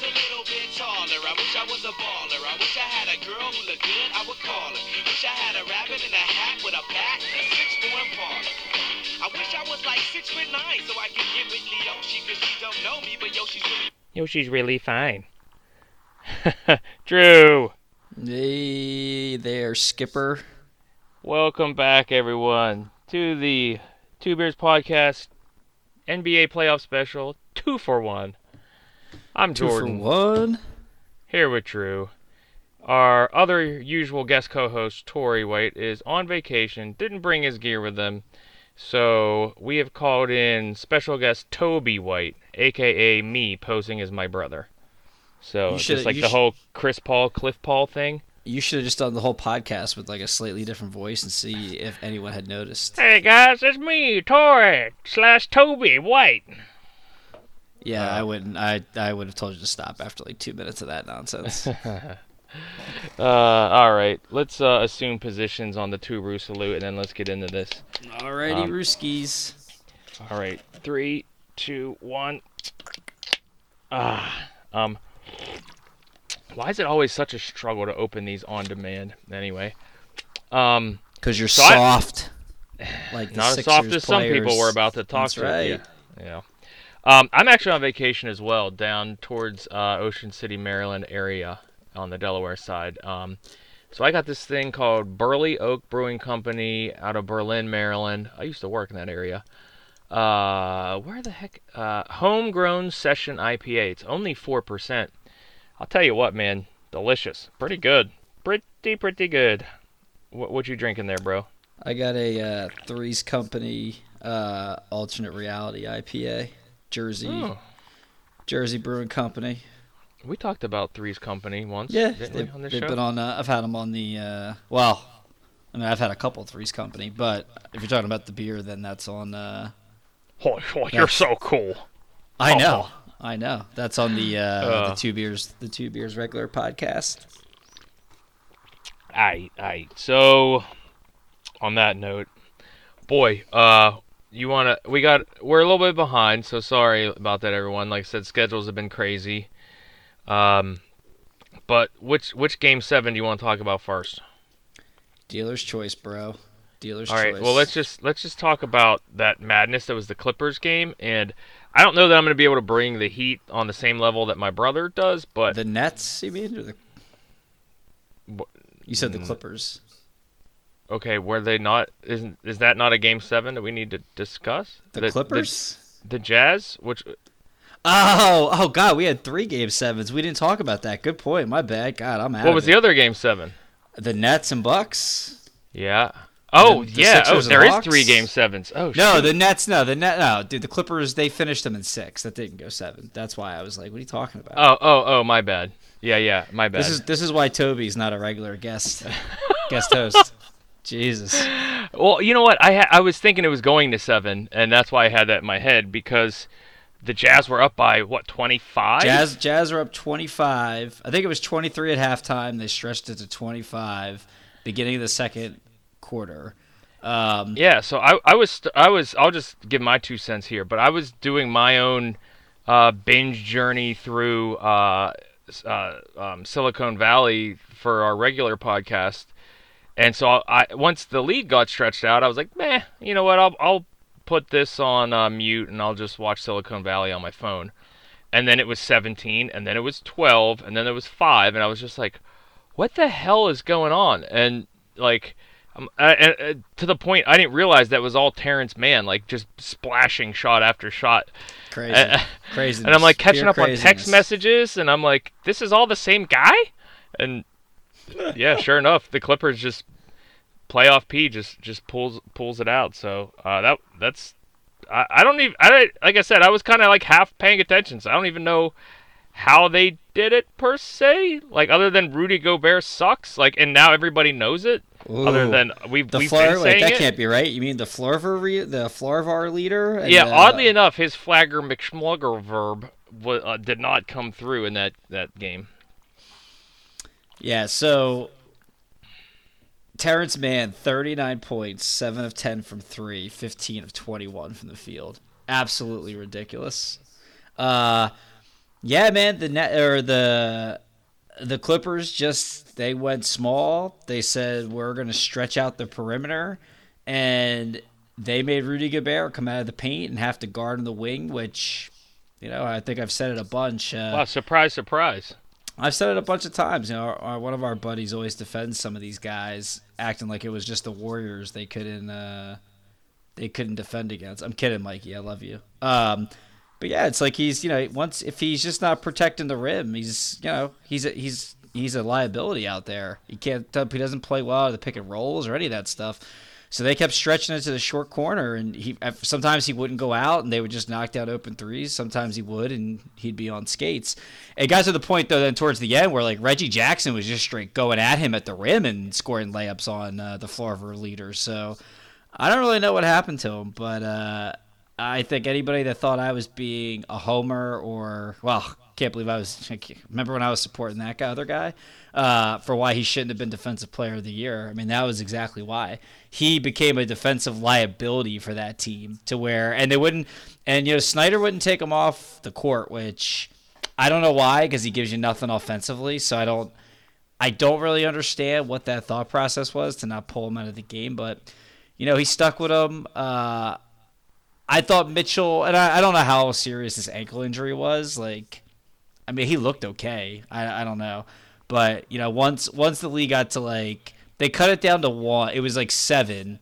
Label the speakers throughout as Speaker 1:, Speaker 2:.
Speaker 1: was a little bit taller. I wish I was a baller. I wish I had a girl who looked good, I would call her. Wish I had a rabbit in a hat with a bat and a six four parlor. I wish I was like six foot nine so I could get with Leoshi cause she don't know me, but Yoshi's really
Speaker 2: Yoshi's really fine. Drew,
Speaker 3: Hey there, Skipper.
Speaker 2: welcome back everyone to the Two Beers Podcast NBA playoff special, two for one. I'm
Speaker 3: Two
Speaker 2: Jordan.
Speaker 3: for one.
Speaker 2: here with Drew. Our other usual guest co-host Tori White is on vacation, didn't bring his gear with him, so we have called in special guest Toby White, aka me, posing as my brother. So just like the whole Chris Paul, Cliff Paul thing.
Speaker 3: You should have just done the whole podcast with like a slightly different voice and see if anyone had noticed.
Speaker 2: Hey guys, it's me, Tori slash Toby White.
Speaker 3: Yeah, I wouldn't. I I would have told you to stop after like two minutes of that nonsense.
Speaker 2: Uh, all right, let's uh, assume positions on the two Roo salute, and then let's get into this.
Speaker 3: Alrighty,
Speaker 2: Um,
Speaker 3: Rooskies.
Speaker 2: All right, three, two, one. Ah, um, why is it always such a struggle to open these on demand? Anyway, um,
Speaker 3: Because you're
Speaker 2: So I-
Speaker 3: soft. Like the
Speaker 2: not as soft as some people were about to talk
Speaker 3: That's
Speaker 2: to.
Speaker 3: right.
Speaker 2: Yeah, yeah. Um, I'm actually on vacation as well, down towards uh, Ocean City, Maryland area on the Delaware side. Um, so I got this thing called Burley Oak Brewing Company out of Berlin, Maryland. I used to work in that area. Uh, where the heck? Uh, homegrown session IPA. It's only four percent. I'll tell you what, man, delicious, pretty good, pretty pretty good. What what you drinking there, bro?
Speaker 3: I got a uh, Three's Company uh, alternate reality IPA, Jersey
Speaker 2: Oh.
Speaker 3: Jersey Brewing Company.
Speaker 2: We talked about Three's Company once.
Speaker 3: Yeah,
Speaker 2: didn't
Speaker 3: they,
Speaker 2: we, on this
Speaker 3: they've
Speaker 2: show?
Speaker 3: been on. Uh, I've had them on the. Uh, well, I mean, I've had a couple of Three's Company, but if you're talking about the beer, then that's on. Uh,
Speaker 2: Oh, oh, you're so cool.
Speaker 3: I
Speaker 2: Oh.
Speaker 3: know, I know. That's on the uh,
Speaker 2: Uh.
Speaker 3: the two beers, the two beers regular podcast.
Speaker 2: Aight, aight. So, on that note, boy, uh, you wanna? We got we're a little bit behind, so sorry about that, everyone. Like I said, schedules have been crazy. Um, but which which game seven do you want to talk about first?
Speaker 3: Dealer's choice, bro. Dealer's
Speaker 2: All right.
Speaker 3: choice.
Speaker 2: Well, let's just let's just talk about that madness that was the Clippers game, and I don't know that I'm gonna be able to bring the Heat on the same level that my brother does, but
Speaker 3: the Nets. You mean? Or the... You said the. Clippers.
Speaker 2: Okay, were they not? Isn't is that not a game seven that we need to discuss?
Speaker 3: The, Clippers.
Speaker 2: the Jazz, which
Speaker 3: Oh, oh God, we had three game sevens. We didn't talk about that. Good point. My bad. God, I'm out.
Speaker 2: what was the other game seven?
Speaker 3: the Nets and Bucks?
Speaker 2: Yeah. Oh
Speaker 3: the
Speaker 2: yeah. Oh,
Speaker 3: Sixers and
Speaker 2: there is three game sevens. Oh
Speaker 3: No,
Speaker 2: shoot.
Speaker 3: the Nets. No, the net. No, dude, the Clippers. They finished them in six. That didn't go seven. That's why I was like, "What are you talking about?"
Speaker 2: Oh oh oh my bad. Yeah yeah my bad.
Speaker 3: this is this is why Toby's not a regular guest guest host. Jesus.
Speaker 2: Well, you know what? I ha- I was thinking it was going to seven, and that's why I had that in my head because the Jazz were up by what twenty five.
Speaker 3: Jazz Jazz are up 25. I think it was 23 at halftime. They stretched it to 25 beginning of the second quarter. Um,
Speaker 2: Yeah, so I I was st- I was I'll just give my two cents here, but I was doing my own uh, binge journey through uh, uh, um, Silicon Valley for our regular podcast, and so I once the lead got stretched out, I was like, meh, you know what? I'll I'll put this on uh, mute and I'll just watch Silicon Valley on my phone, and then it was 17, and then it was 12, and then it was five, and I was just like, what the hell is going on? And like. Um, uh, uh, to the point, I didn't realize that was all Terance Mann, like just splashing shot after shot.
Speaker 3: crazy.
Speaker 2: Uh,
Speaker 3: crazy.
Speaker 2: and I'm like catching up on text messages, and I'm like, this is all the same guy? And yeah, sure enough, the Clippers just playoff P just just pulls pulls it out. So uh, that that's I, I don't even I like I said I was kind of like half paying attention, so I don't even know how they did it per se. Like other than Rudy Gobert sucks, like and now everybody knows it. Other than we've
Speaker 3: the
Speaker 2: we've
Speaker 3: Fleur,
Speaker 2: been
Speaker 3: wait, that
Speaker 2: it.
Speaker 3: can't be right. You mean the Florvar, the Florvar leader?
Speaker 2: Yeah,
Speaker 3: uh,
Speaker 2: oddly enough, his Flagger McSmugger verb uh, did not come through in that, that game.
Speaker 3: Yeah, so Terance Mann, 39 points, 7 of 10 from 3, 15 of 21 from the field. Absolutely ridiculous. Uh, Yeah, man. The net or the the Clippers just they went small. They said we're going to stretch out the perimeter, and they made Rudy Gobert come out of the paint and have to guard in the wing, which you know I think I've said it a bunch. Uh,
Speaker 2: Wow, surprise, surprise.
Speaker 3: I've said it a bunch of times. You know, our, our, one of our buddies always defends some of these guys, acting like it was just the Warriors they couldn't uh, they couldn't defend against. I'm kidding, Mikey. I love you. Um, but yeah, it's like he's you know once if he's just not protecting the rim, he's you know he's a, he's he's a liability out there. He can't he doesn't play well at the pick and rolls or any of that stuff. So they kept stretching it to the short corner, and he sometimes he wouldn't go out, and they would just knock down open threes. Sometimes he would, and he'd be on skates. It got to the point though, then towards the end, where like Reggie Jackson was just straight going at him at the rim and scoring layups on uh, the floor of our leader. So I don't really know what happened to him, but uh, I think anybody that thought I was being a homer or well, can't believe I was. I remember when I was supporting that guy, other guy, uh, for why he shouldn't have been defensive player of the year. I mean, that was exactly why he became a defensive liability for that team. To where and they wouldn't, and you know Snyder wouldn't take him off the court, which I don't know why because he gives you nothing offensively. So I don't, I don't really understand what that thought process was to not pull him out of the game, but. You know, he stuck with him. Uh, I thought Mitchell, and I, I don't know how serious this ankle injury was. Like, I mean, he looked okay. I, I don't know, but you know, once once the league got to like they cut it down to one, it was like seven,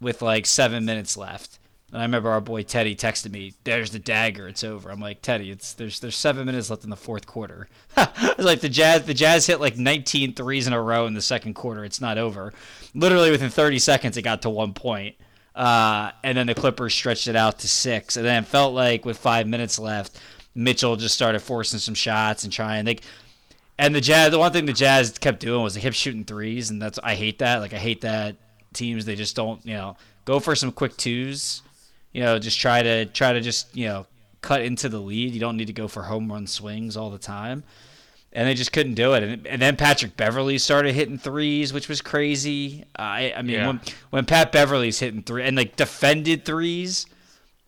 Speaker 3: with like seven minutes left. And I remember our boy Teddy texted me, "There's the dagger. It's over." I'm like, Teddy, it's there's there's seven minutes left in the fourth quarter. it's like the Jazz the Jazz hit like 19 threes in a row in the second quarter. It's not over. Literally within 30 seconds, it got to one point. Uh, and then the Clippers stretched it out to six. And then it felt like with five minutes left, Mitchell just started forcing some shots and trying. And the Jazz, the one thing the Jazz kept doing was they kept shooting threes, and that's I hate that. Like I hate that teams they just don't you know go for some quick twos. You know, just try to try to just you know cut into the lead. You don't need to go for home run swings all the time and they just couldn't do it. And, and then Patrick Beverley started hitting threes, which was crazy. I I mean,
Speaker 2: Yeah.
Speaker 3: when when Pat Beverley's hitting three and like defended threes,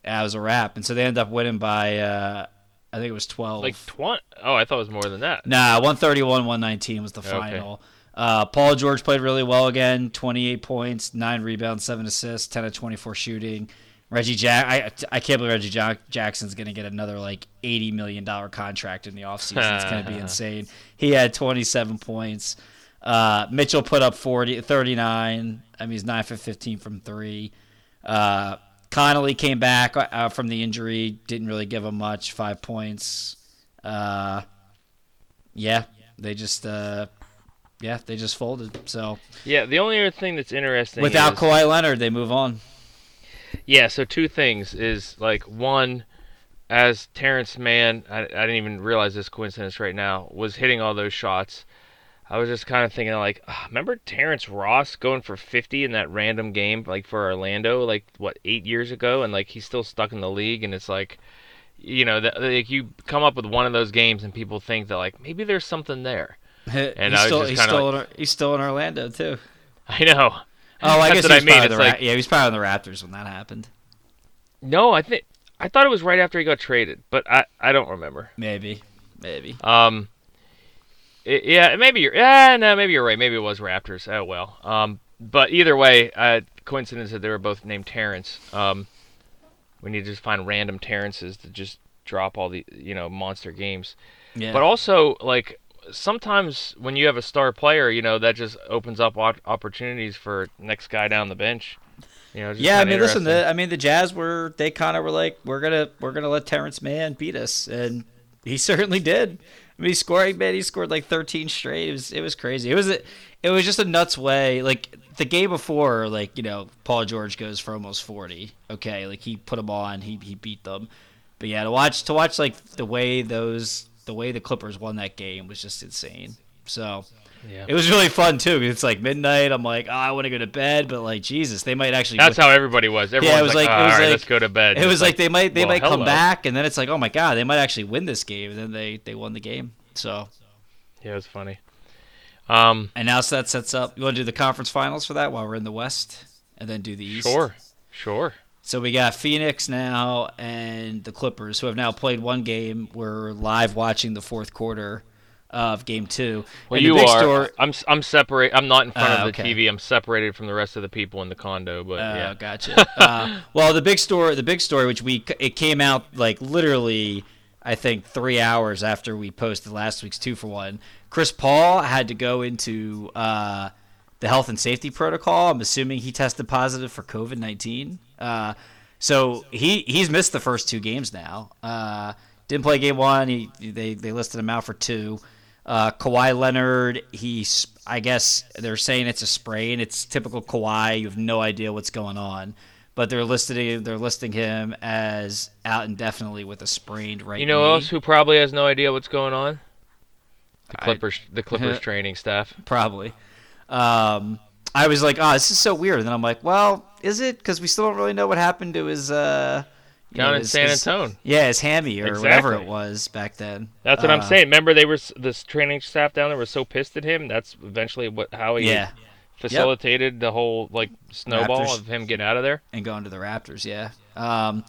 Speaker 3: that was a wrap. And so they ended up winning by uh, I think it was twelve.
Speaker 2: Like twenty. Oh, I thought it was more than that.
Speaker 3: Nah, 131, 119 was the
Speaker 2: Okay.
Speaker 3: final. Uh, Paul George played really well again 28 points, 9 rebounds, 7 assists, 10 of 24 shooting. Reggie Jack, I, I can't believe Reggie Jack- Jackson's going to get another like $80 million contract in the offseason. It's going to be insane. He had 27 points. Uh, Mitchell put up 40, 39. I mean, he's 9 for 15 from three. Uh, Conley came back uh, from the injury, didn't really give him much, five points. Uh, yeah, they just uh, yeah, they just folded. So
Speaker 2: Yeah, the only other thing that's interesting
Speaker 3: without
Speaker 2: is,
Speaker 3: Kawhi Leonard, they move on.
Speaker 2: Yeah, so two things is like one, as Terance Mann, I, I didn't even realize this coincidence right now, was hitting all those shots. I was just kind of thinking like, ah, remember Terrence Ross going for 50 in that random game like for Orlando like what eight years ago, and like he's still stuck in the league, and it's like, you know, that like you come up with one of those games and people think that like maybe there's something there. And
Speaker 3: he's
Speaker 2: I was
Speaker 3: still
Speaker 2: just
Speaker 3: he's still
Speaker 2: like-
Speaker 3: in, he's still in Orlando too.
Speaker 2: I know.
Speaker 3: Oh, I
Speaker 2: That's
Speaker 3: guess
Speaker 2: I mean,
Speaker 3: probably the Ra-
Speaker 2: like-
Speaker 3: yeah, he was probably on the Raptors when that happened.
Speaker 2: No, I think I thought it was right after he got traded, but I I don't remember.
Speaker 3: Maybe, maybe.
Speaker 2: Um, i- yeah, maybe you're. Yeah, no, maybe you're right. Maybe it was Raptors. Oh well. Um, but either way, uh, coincidence that they were both named Terrence. Um, we need to just find random Terrences to just drop all the you know monster games.
Speaker 3: Yeah,
Speaker 2: But also like sometimes when you have a star player, you know that just opens up opportunities for next guy down the bench. You know, just
Speaker 3: yeah. I mean, listen. The, I mean, the Jazz were they kind of were like, we're gonna we're gonna let Terance Mann beat us, and he certainly did. I mean, he scored. Man, he scored like 13 straight. It was it was crazy. It was a, it was just a nuts way. Like the game before, like you know, Paul George goes for almost 40. Okay, like he put them on. He he beat them. But yeah, to watch to watch like the way those the way the Clippers won that game was just insane. So
Speaker 2: yeah.
Speaker 3: it was really fun too. It's like midnight. I'm like, oh, I want to go to bed, but like Jesus, they might actually.
Speaker 2: That's how everybody was. Everyone
Speaker 3: it
Speaker 2: was like,
Speaker 3: like-
Speaker 2: "Oh,
Speaker 3: was
Speaker 2: all right,
Speaker 3: like-
Speaker 2: let's go to bed.
Speaker 3: it was like, they might they
Speaker 2: well,
Speaker 3: might come
Speaker 2: hello.
Speaker 3: back, and then it's like, oh my god, they might actually win this game, and then they they won the game. So
Speaker 2: Yeah, it was funny. Um,
Speaker 3: and now so that sets up. You want to do the conference finals for that while we're in the West, and then do the East.
Speaker 2: sure, sure.
Speaker 3: So we got Phoenix now and the Clippers, who have now played one game. We're live watching the fourth quarter of Game Two.
Speaker 2: Well,
Speaker 3: And
Speaker 2: you
Speaker 3: big
Speaker 2: are.
Speaker 3: story-
Speaker 2: I'm I'm separate. I'm not in front
Speaker 3: Ah,
Speaker 2: of the
Speaker 3: okay.
Speaker 2: TV. I'm separated from the rest of the people in the condo. But
Speaker 3: Oh,
Speaker 2: yeah,
Speaker 3: gotcha. uh, well, the big story, the big story, which we it came out like literally, I think three hours after we posted last week's two for one. Chris Paul had to go into uh, the health and safety protocol. I'm assuming he tested positive for COVID nineteen. Uh, so he he's missed the first two games now. Uh, didn't play game one. He they they listed him out for two. Uh, Kawhi Leonard, he's I guess they're saying it's a sprain. It's typical Kawhi. You have no idea what's going on, but they're listing they're listing him as out indefinitely with a sprained right. Now.
Speaker 2: You know
Speaker 3: knee.
Speaker 2: else who probably has no idea what's going on? The
Speaker 3: I-
Speaker 2: Clippers. the Clippers training staff.
Speaker 3: probably. Um, I was like, oh, this is so weird. And then I'm like, well, is it? Because we still don't really know what happened to his. Uh, you
Speaker 2: Down
Speaker 3: know,
Speaker 2: in
Speaker 3: his-
Speaker 2: San
Speaker 3: his- Yeah, his hammy or whatever it was back then.
Speaker 2: That's what I'm
Speaker 3: Uh,
Speaker 2: saying. Remember, they were this training staff down there was so pissed at him. That's eventually what how he
Speaker 3: Yeah,
Speaker 2: facilitated the whole like snowball
Speaker 3: Raptors.
Speaker 2: of him getting out of there.
Speaker 3: and going to the Raptors. Yeah. Um,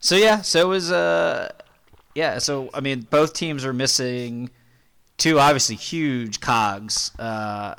Speaker 3: so yeah, so it was. Uh, yeah, so I mean, both teams are missing two obviously huge cogs uh,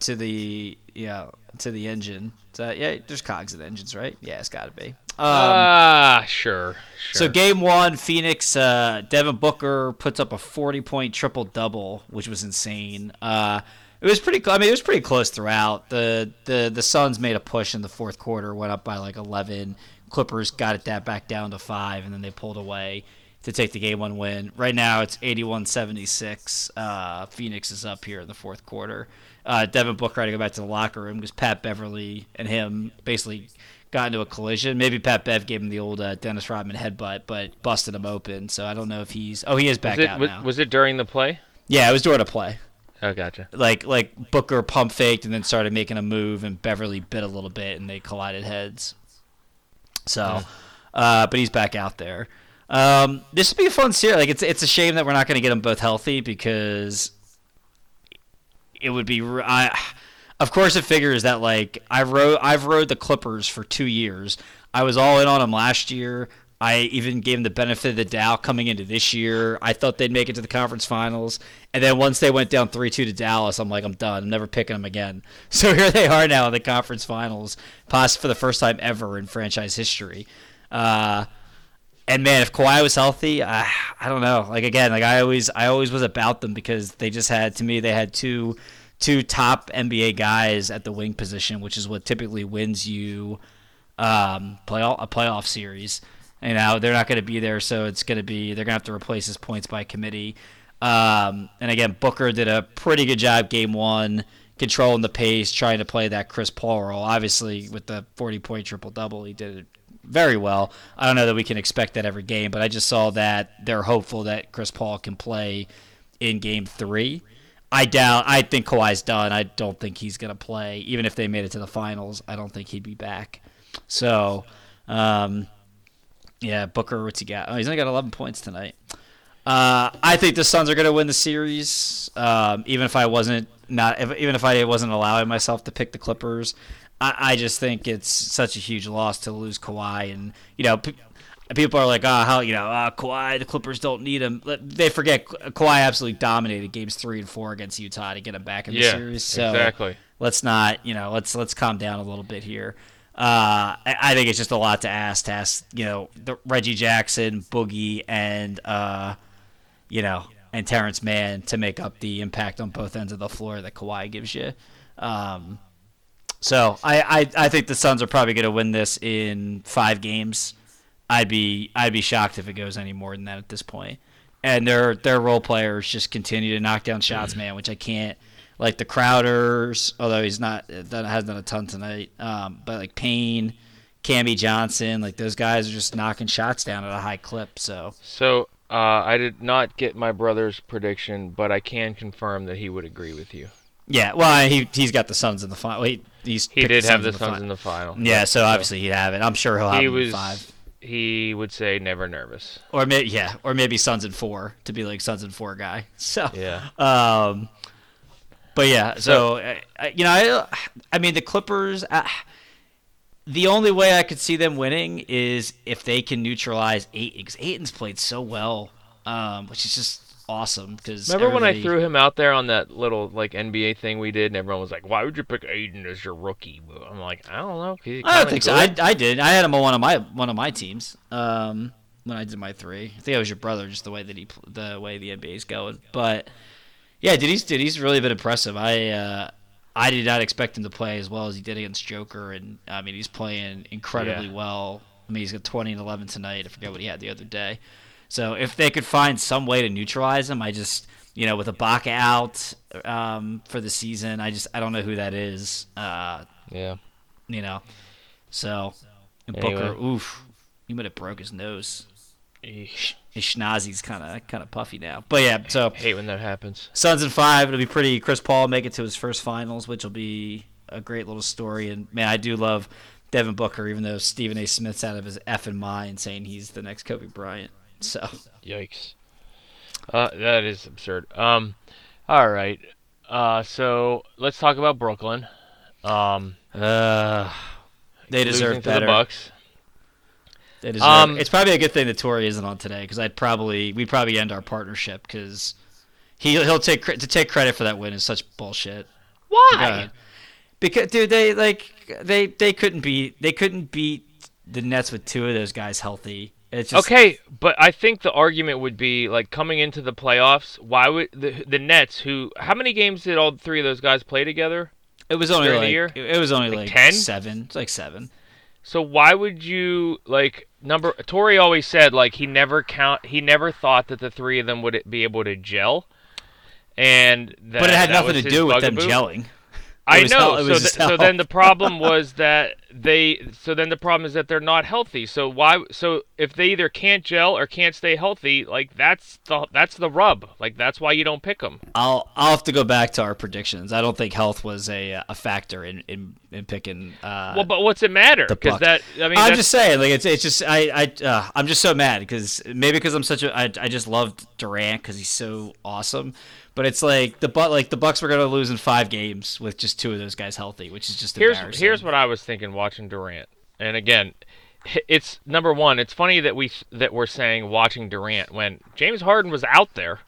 Speaker 3: to the yeah to the engine. So, yeah, there's cogs in engines, right? Yeah, it's got to be. Um,
Speaker 2: Ah, sure, sure.
Speaker 3: So game one, Phoenix, uh, Devin Booker puts up a 40 point triple double, which was insane. Uh, it was pretty. I mean, it was pretty close throughout. The the the Suns made a push in the fourth quarter, went up by like 11. Clippers got it that back down to five, and then they pulled away to take the game one win. Right now, it's 81-76. Uh, Phoenix is up here in the fourth quarter. Uh, Devin Booker had to go back to the locker room because Pat Beverley and him basically got into a collision. Maybe Pat Bev gave him the old uh, Dennis Rodman headbutt, but busted him open. So I don't know if he's. Oh, he is back
Speaker 2: was it
Speaker 3: out
Speaker 2: was,
Speaker 3: now.
Speaker 2: was it during the play?
Speaker 3: yeah, it was during a play.
Speaker 2: Oh, gotcha.
Speaker 3: Like like Booker pump faked and then started making a move, and Beverley bit a little bit, and they collided heads. So, uh, but he's back out there. Um, this would be a fun series. Like it's it's a shame that we're not going to get them both healthy because it would be. I, of course, it figures that like I rode I've rode the Clippers for two years. I was all in on them last year. I even gave them the benefit of the doubt coming into this year. I thought they'd make it to the conference finals, and then once they went down three two to Dallas, I'm like, I'm done. I'm never picking them again. So here they are now in the conference finals, possibly for the first time ever in franchise history. Uh, and man, if Kawhi was healthy, I, I don't know. Like again, like I always, I always was about them because they just had, to me, they had two, two top NBA guys at the wing position, which is what typically wins you, um, playoff a playoff series. You know, they're not going to be there, so it's going to be they're going to have to replace his points by committee. Um, and again, Booker did a pretty good job game one, controlling the pace, trying to play that Chris Paul role. Obviously, with the 40 point triple double, he did very well. I don't know that we can expect that every game, but I just saw that they're hopeful that Chris Paul can play in game three. I doubt. I think Kawhi's done. I don't think he's going to play. Even if they made it to the finals, I don't think he'd be back. So, um, yeah, Booker, what's he got? Oh, he's only got 11 points tonight. Uh, I think the Suns are going to win the series. Um, even if I wasn't not, if, even if I wasn't allowing myself to pick the Clippers, I, I just think it's such a huge loss to lose Kawhi. And you know, p- people are like, "Oh, how you know, uh, Kawhi, the Clippers don't need him." They forget Ka- Kawhi absolutely dominated games three and four against Utah to get him back in the
Speaker 2: Yeah,
Speaker 3: series. So
Speaker 2: exactly.
Speaker 3: let's not, you know, let's let's calm down a little bit here. Uh, I, I think it's just a lot to ask. To ask, you know, the Reggie Jackson, Boogie, and uh, you know, and Terance Mann to make up the impact on both ends of the floor that Kawhi gives you. Um, so I, I, I think the Suns are probably going to win this in five games. I'd be I'd be shocked if it goes any more than that at this point. And their their role players just continue to knock down shots, man, which I can't. Like the Crowders, although he's not that hasn't done a ton tonight. Um, but like Payne, Cammy Johnson, like those guys are just knocking shots down at a high clip. So
Speaker 2: So uh, I did not get my brother's prediction, but I can confirm that he would agree with you.
Speaker 3: Yeah, well he he's got the Suns in the final. He he's
Speaker 2: He did have the
Speaker 3: in
Speaker 2: Suns in the final.
Speaker 3: Yeah, so obviously he'd have it. I'm sure he'll have
Speaker 2: he was.
Speaker 3: five.
Speaker 2: He would say never nervous.
Speaker 3: or maybe yeah, or maybe Suns and four to be like Suns and four guy. So
Speaker 2: Yeah.
Speaker 3: um, but yeah, so, uh, uh, you know, I, I mean the Clippers. Uh, the only way I could see them winning is if they can neutralize Ayton. Because Ayton's played so well, um, which is just awesome. Because
Speaker 2: Remember when I threw him out there on that little like NBA thing we did, and everyone was like, "Why would you pick Ayton as your rookie?" I'm like, I don't know.
Speaker 3: I don't think so. I. I did. I had him on one of my one of my teams. Um, when I did my three, I think I was your brother, just the way that he the way the NBA is going. But yeah, dude, he's dude, he's really been impressive. I uh, I did not expect him to play as well as he did against Joker, and I mean he's playing incredibly
Speaker 2: Yeah.
Speaker 3: well. I mean he's got 20 and 11 tonight. I forget what he had the other day. So if they could find some way to neutralize him, I just you know with Ibaka out um, for the season, I just I don't know who that is. Uh,
Speaker 2: Yeah.
Speaker 3: you know. So
Speaker 2: Anyway.
Speaker 3: Booker, oof, he might have broke his nose.
Speaker 2: Eesh.
Speaker 3: His schnozzy's kind of kind of puffy now. But yeah, so
Speaker 2: Hate when that happens.
Speaker 3: Suns in five. It'll be pretty. Chris Paul make it to his first finals, which will be a great little story. And man, I do love Devin Booker, even though Stephen A. Smith's out of his effing mind saying he's the next Kobe Bryant. So
Speaker 2: Yikes. Uh, that is absurd. Um, all right. Uh, so let's talk about Brooklyn. Um,
Speaker 3: uh, they deserve better.
Speaker 2: the Bucks.
Speaker 3: They deserve.
Speaker 2: Um,
Speaker 3: it's probably a good thing that Tori isn't on today because I'd probably we'd probably end our partnership because he he'll take to take credit for that win is such bullshit.
Speaker 2: Why?
Speaker 3: God. Because dude, they like they they couldn't beat they couldn't beat the Nets with two of those guys healthy. It's just,
Speaker 2: Okay, but I think the argument would be like coming into the playoffs. Why would the the Nets, who how many games did all three of those guys play together?
Speaker 3: It was only like it was only
Speaker 2: Like
Speaker 3: like,
Speaker 2: 10?
Speaker 3: seven. It's like seven.
Speaker 2: So why would you like number? Tori always said like he never count. He never thought that the three of them would be able to gel, and that,
Speaker 3: but it had nothing to do with them
Speaker 2: bugaboo.
Speaker 3: gelling.
Speaker 2: I know.
Speaker 3: hell-
Speaker 2: so, th- so then the problem was that they. So then the problem is that they're not healthy. So why? So if they either can't gel or can't stay healthy, like that's the that's the rub. Like that's why you don't pick them.
Speaker 3: I'll I'll have to go back to our predictions. I don't think health was a a factor in in, in picking. Uh,
Speaker 2: Well, but what's it matter? Because that I mean,
Speaker 3: I'm just saying, like it's it's just I I uh, I'm just so mad because maybe because I'm such a I, I just loved Durant because he's so awesome, but it's like the but like the Bucks were gonna lose in five games with just two of those guys healthy, which is just
Speaker 2: here's here's what I was thinking watching Durant. And again, it's number one. It's funny that we that we're saying watching Durant when James Harden was out there.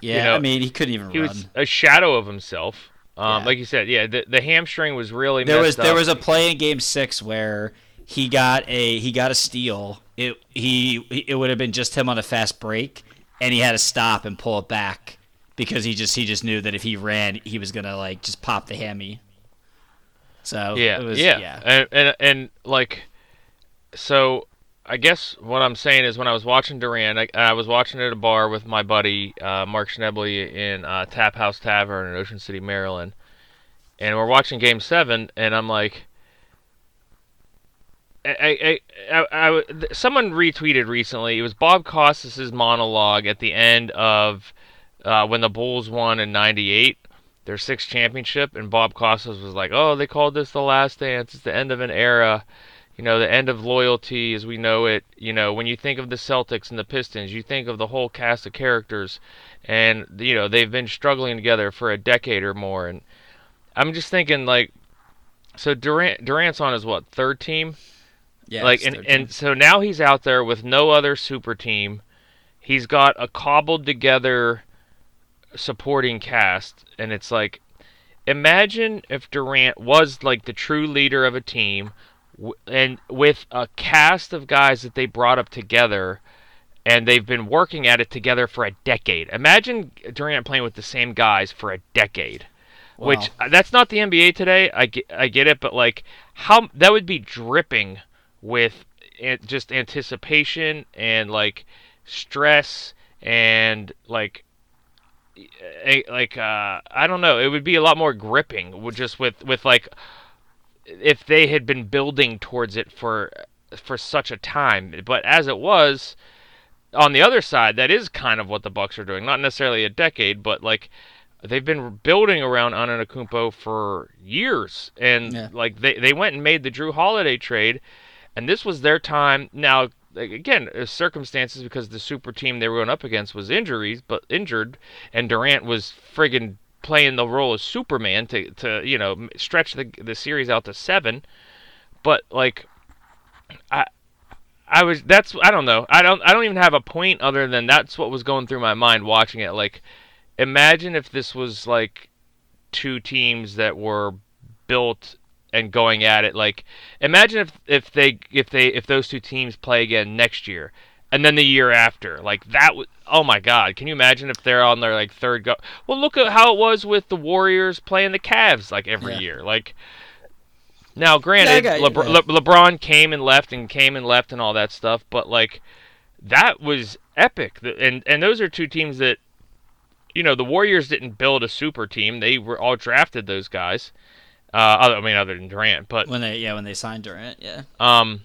Speaker 3: yeah.
Speaker 2: you know,
Speaker 3: I mean, he couldn't even
Speaker 2: He
Speaker 3: run.
Speaker 2: was a shadow of himself. Um,
Speaker 3: Yeah.
Speaker 2: like you said, yeah, the, the hamstring was really
Speaker 3: there was
Speaker 2: messed
Speaker 3: there was a play in Game Six where he got a he got a steal. It he it would have been just him on a fast break, and he had to stop and pull it back because he just he just knew that if he ran, he was gonna like just pop the hammy. So
Speaker 2: yeah,
Speaker 3: it was,
Speaker 2: yeah,
Speaker 3: yeah.
Speaker 2: And, and and like, so I guess what I'm saying is when I was watching Durant, I, I was watching at a bar with my buddy uh, Mark Schnebley in uh, Tap House Tavern in Ocean City, Maryland, and we're watching Game Seven, and I'm like. I, I, I, I, someone retweeted recently. It was Bob Costas' monologue at the end of uh, when the Bulls won in '98, their sixth championship, and Bob Costas was like, "Oh, they called this the last dance. It's the end of an era. You know, the end of loyalty as we know it. You know, when you think of the Celtics and the Pistons, you think of the whole cast of characters, and you know they've been struggling together for a decade or more. And I'm just thinking, like, so Durant Durant's on his what third team?
Speaker 3: yeah
Speaker 2: like and, and so now he's out there with no other super team he's got a cobbled together supporting cast and it's like imagine if durant was like the true leader of a team w- and with a cast of guys that they brought up together and they've been working at it together for a decade imagine durant playing with the same guys for a decade which
Speaker 3: Wow.
Speaker 2: uh, that's not the NBA today. I get, I get it, but like how that would be dripping with just anticipation and like stress and like like uh I don't know, it would be a lot more gripping just with with like if they had been building towards it for for such a time. But as it was, on the other side, that is kind of what the Bucks are doing. Not necessarily a decade, but like they've been building around Antetokounmpo for years, and
Speaker 3: Yeah.
Speaker 2: like they they went and made the Jrue Holiday trade, and this was their time. Now again, uh, circumstances because the super team they were going up against was injuries, but injured, and Durant was friggin' playing the role of Superman to to you know stretch the the series out to seven. but like, I I was that's I don't know. I don't I don't even have a point other than that's what was going through my mind watching it. Like, imagine if this was like two teams that were built and going at it. Like, imagine if if they if they if those two teams play again next year and then the year after. Like that would oh my god, can you imagine if they're on their like third go? Well, look at how it was with the Warriors playing the Cavs like every
Speaker 3: Yeah.
Speaker 2: year. Like now, granted, Lebr- Le- LeBron came and left and came and left and all that stuff, but like that was epic. And and those are two teams that you know the Warriors didn't build a super team; they were all drafted those guys. Uh, other, I mean, other than Durant, but
Speaker 3: When they yeah when they signed Durant yeah
Speaker 2: um,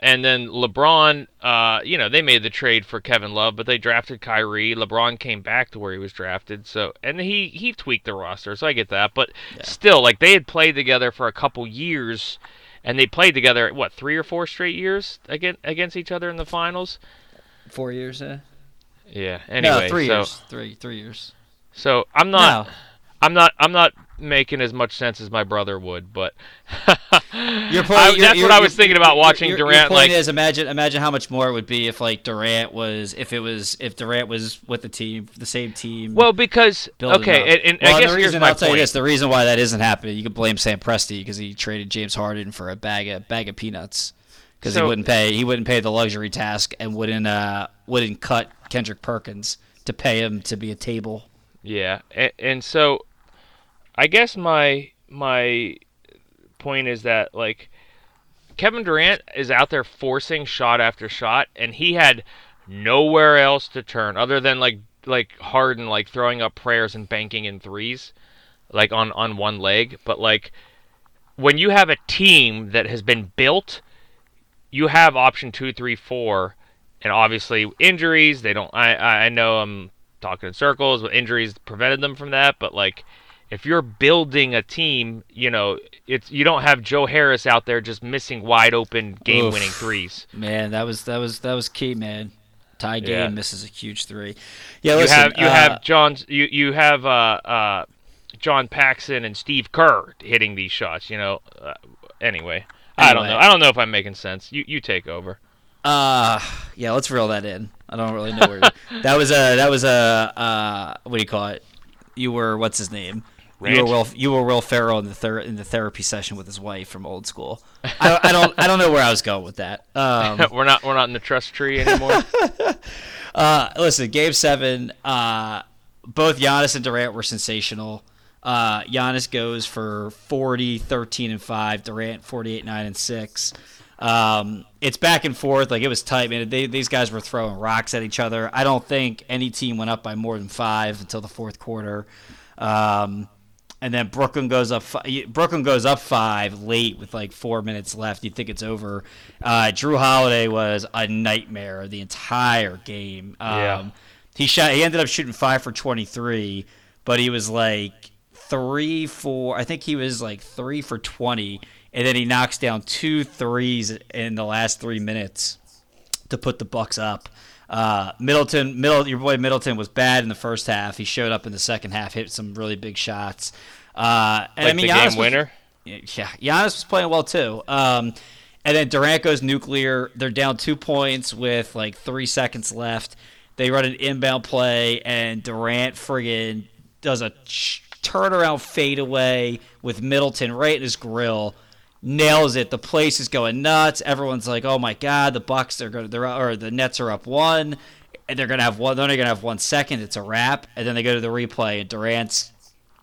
Speaker 2: and then LeBron, uh, you know, they made the trade for Kevin Love, but they drafted Kyrie. LeBron came back to where he was drafted, so and he he tweaked the roster, so I get that. But
Speaker 3: Yeah.
Speaker 2: still, like they had played together for a couple years, and they played together what three or four straight years against against each other in the finals.
Speaker 3: four years yeah
Speaker 2: Yeah. Anyway,
Speaker 3: no three
Speaker 2: so
Speaker 3: years three three years
Speaker 2: so I'm not
Speaker 3: no
Speaker 2: I'm not I'm not making as much sense as my brother would, but
Speaker 3: Your point,
Speaker 2: I-
Speaker 3: your-
Speaker 2: that's
Speaker 3: your-
Speaker 2: what I was
Speaker 3: your-
Speaker 2: thinking about watching
Speaker 3: your, Your
Speaker 2: Durant.
Speaker 3: point
Speaker 2: like
Speaker 3: is imagine imagine how much more it would be if like Durant was if it was if Durant was with the team the same team.
Speaker 2: well because okay, and, and
Speaker 3: well,
Speaker 2: I guess
Speaker 3: the
Speaker 2: here's
Speaker 3: reason
Speaker 2: my
Speaker 3: I'll tell you
Speaker 2: point.
Speaker 3: this: the reason why that isn't happening, you could blame Sam Presti because he traded James Harden for a bag of bag of peanuts because he wouldn't pay he wouldn't pay the luxury tax and wouldn't uh wouldn't cut Kendrick Perkins to pay him to be a table.
Speaker 2: Yeah, and, and so I guess my my point is that like Kevin Durant is out there forcing shot after shot, and he had nowhere else to turn other than like like Harden like throwing up prayers and banking in threes, like on on one leg. But like when you have a team that has been built, you have option two, three, four, and obviously injuries. They don't. I I know I'm talking in circles, but injuries prevented them from that. But like, if you're building a team, you know, it's you don't have Joe Harris out there just missing wide open game-winning threes.
Speaker 3: Man, that was that was that was key, man. Tie game
Speaker 2: Yeah.
Speaker 3: misses a huge three. Yeah,
Speaker 2: You
Speaker 3: listen,
Speaker 2: have you
Speaker 3: uh,
Speaker 2: have John you you have uh uh John Paxson and Steve Kerr hitting these shots. You know. Uh, anyway, I don't know. I don't know if I'm making sense. You you take over.
Speaker 3: Uh yeah, let's reel that in. I don't really know where that was a that was a uh what do you call it? You were what's his name? You were Will you were Will Ferrell in the ther- in the therapy session with his wife from old school. I don't I don't, I don't know where I was going with that. Um,
Speaker 2: we're not we're not in the trust tree anymore.
Speaker 3: uh, listen, Game Seven. Uh, both Giannis and Durant were sensational. Uh, Giannis goes for 40, 13, and five. Durant 48, nine, and six. Um, it's back and forth. Like it was tight, man. They, these guys were throwing rocks at each other. I don't think any team went up by more than five until the fourth quarter. Um, and then Brooklyn goes up. Brooklyn goes up five late with like four minutes left. You think it's over. Uh, Jrue Holiday was a nightmare the entire game. Um,
Speaker 2: Yeah.
Speaker 3: He shot. He ended up shooting five for twenty three, but he was like three for. I think he was like three for twenty, and then he knocks down two threes in the last three minutes to put the Bucks up. Uh, Middleton, Middle, your boy Middleton was bad in the first half. He showed up in the second half, hit some really big shots. Uh, and
Speaker 2: like
Speaker 3: I mean,
Speaker 2: the
Speaker 3: Giannis
Speaker 2: game
Speaker 3: was-
Speaker 2: winner.
Speaker 3: yeah, Giannis was playing well too. Um, and then Durant goes nuclear. They're down two points with like three seconds left. They run an inbound play, and Durant friggin' does a turnaround fadeaway with Middleton right in his grill. Nails it. The place is going nuts. Everyone's like, "Oh my god, the Bucks are going. They're or the Nets are up one, and they're gonna have one. They're only gonna have one second. It's a wrap." And then they go to the replay, and Durant's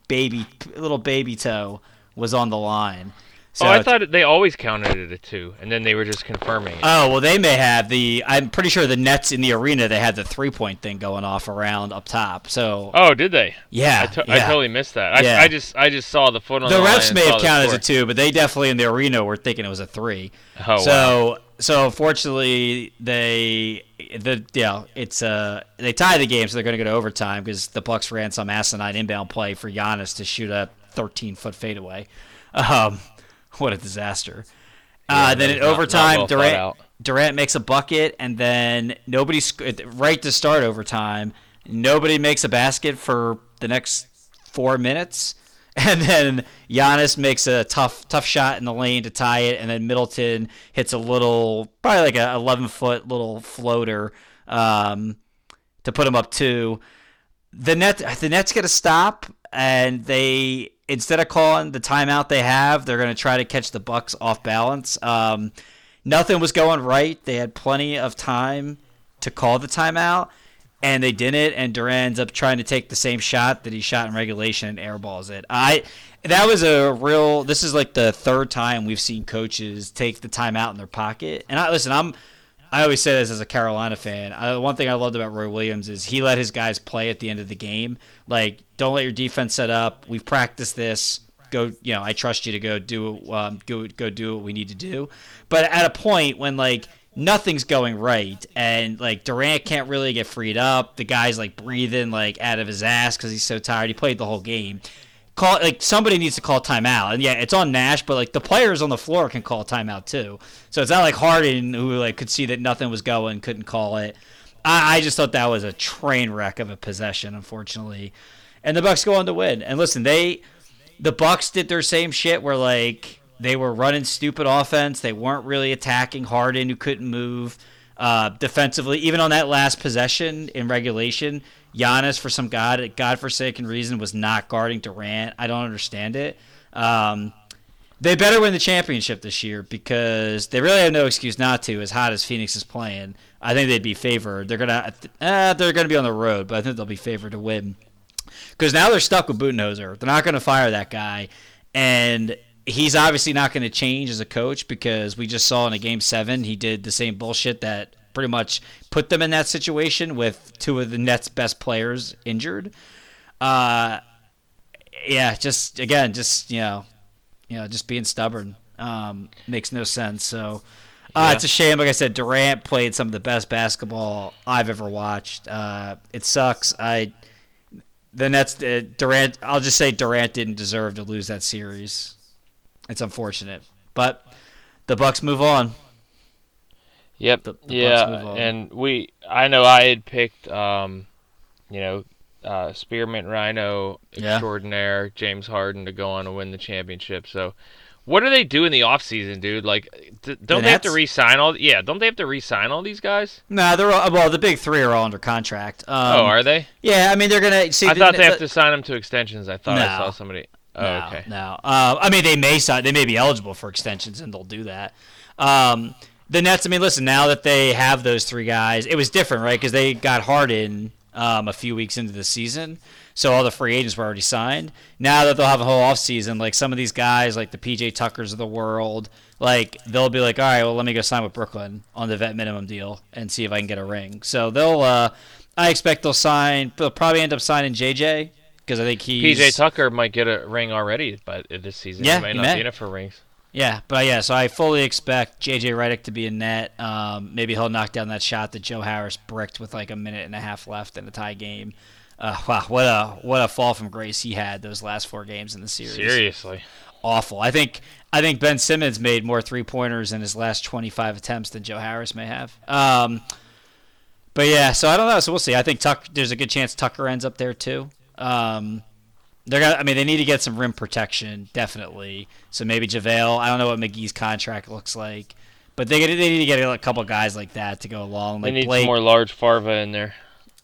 Speaker 3: baby little baby toe was on the line. So
Speaker 2: oh, I thought they always counted it a two, and then they were just confirming it.
Speaker 3: Oh well, they may have the. I'm pretty sure the Nets in the arena they had the three point thing going off around up top. So
Speaker 2: oh, did they?
Speaker 3: yeah,
Speaker 2: I, to- I totally missed that. I,
Speaker 3: Yeah.
Speaker 2: I just I just saw the foot on
Speaker 3: the
Speaker 2: the,
Speaker 3: refs may have counted as a two, but they definitely in the arena were thinking it was a three.
Speaker 2: Oh,
Speaker 3: so so unfortunately they the yeah it's uh they tie the game, so they're going to go to overtime because the Bucks ran some asinine inbound play for Giannis to shoot a 13 foot fadeaway. Um, what a disaster. uh, then in
Speaker 2: was not- not
Speaker 3: overtime,
Speaker 2: well
Speaker 3: Durant. Durant makes a bucket, and then nobody sc- right to start overtime. Nobody makes a basket for the next four minutes, And then Giannis makes a tough tough shot in the lane to tie it, and then Middleton hits a little, probably like a 11 foot little floater um, to put him up two. The net the Nets get a stop, and they instead of calling the timeout they have, they're going to try to catch the Bucks off balance. Um, nothing was going right. They had plenty of time to call the timeout, and they didn't. And Durant ends up trying to take the same shot that he shot in regulation and airballs it. I that was a real. This is like the third time we've seen coaches take the timeout in their pocket. And I listen, I'm. I always say this as a Carolina fan. I, one thing I loved about Roy Williams is he let his guys play at the end of the game. Like, don't let your defense set up. We've practiced this. Go, you know, I trust you to go do um, go go do what we need to do. But at a point when like nothing's going right and like Durant can't really get freed up, the guy's like breathing like out of his ass because he's so tired. He played the whole game call like somebody needs to call timeout. And yeah, it's on Nash, but like the players on the floor can call timeout too. So it's not like Harden who like could see that nothing was going, couldn't call it. I, I just thought that was a train wreck of a possession, unfortunately. And the Bucks go on to win. And listen, they the Bucks did their same shit where like they were running stupid offense. They weren't really attacking Harden who couldn't move. Uh, defensively, even on that last possession in regulation, Giannis, for some god godforsaken reason, was not guarding Durant. I don't understand it. Um, they better win the championship this year because they really have no excuse not to. As hot as Phoenix is playing, I think they'd be favored. They're gonna uh, they're gonna be on the road, but I think they'll be favored to win because now they're stuck with Budenholzer. They're not gonna fire that guy, and he's obviously not going to change as a coach because we just saw in a game seven he did the same bullshit that pretty much put them in that situation with two of the Nets' best players injured. Uh, yeah, just again, just you know, you know, just being stubborn um, makes no sense. So. Uh, yeah. It's a shame. Like I said, Durant played some of the best basketball I've ever watched. Uh, it sucks. I the Nets uh, Durant. I'll just say Durant didn't deserve to lose that series. It's unfortunate, but the Bucks move on.
Speaker 2: Yep. The, the yeah, and we I know I had picked um, you know, uh, Spearmint Rhino extraordinaire yeah. James Harden to go on and win the championship. So what do they do in the offseason, dude? Like, d- don't the they have to re-sign all? Yeah, don't they have to re-sign all these guys?
Speaker 3: Nah, they're all, well. The big three are all under contract. Um,
Speaker 2: oh, are they?
Speaker 3: Yeah, I mean they're gonna. See,
Speaker 2: I thought they have to sign them to extensions. I thought no, I saw somebody. Oh,
Speaker 3: no,
Speaker 2: okay.
Speaker 3: No, uh, I mean they may sign. They may be eligible for extensions, and they'll do that. Um, the Nets. I mean, listen. Now that they have those three guys, it was different, right? Because they got Harden um, a few weeks into the season, so all the free agents were already signed. Now that they'll have a whole off season, like some of these guys, like the PJ Tuckers of the world, like they'll be like, all right, well, let me go sign with Brooklyn on the vet minimum deal and see if I can get a ring. So they'll. Uh, I expect they'll sign. They'll probably end up signing JJ because I think he's
Speaker 2: PJ Tucker might get a ring already, but this season
Speaker 3: yeah,
Speaker 2: he might
Speaker 3: he
Speaker 2: not
Speaker 3: may.
Speaker 2: be in it for rings.
Speaker 3: Yeah, but yeah, so I fully expect JJ Redick to be in net. Um, maybe he'll knock down that shot that Joe Harris bricked with like a minute and a half left in a tie game. Uh, wow, what a what a fall from grace he had those last four games in the series.
Speaker 2: Seriously,
Speaker 3: awful. I think I think Ben Simmons made more three pointers in his last 25 attempts than Joe Harris may have. Um, but yeah, so I don't know. So we'll see. I think Tuck. There's a good chance Tucker ends up there too. Um, they're gonna. I mean, they need to get some rim protection, definitely. So maybe JaVale. I don't know what McGee's contract looks like, but they they need to get a couple guys like that to go along.
Speaker 2: Like
Speaker 3: they
Speaker 2: need
Speaker 3: Blake.
Speaker 2: some more large Farva in there.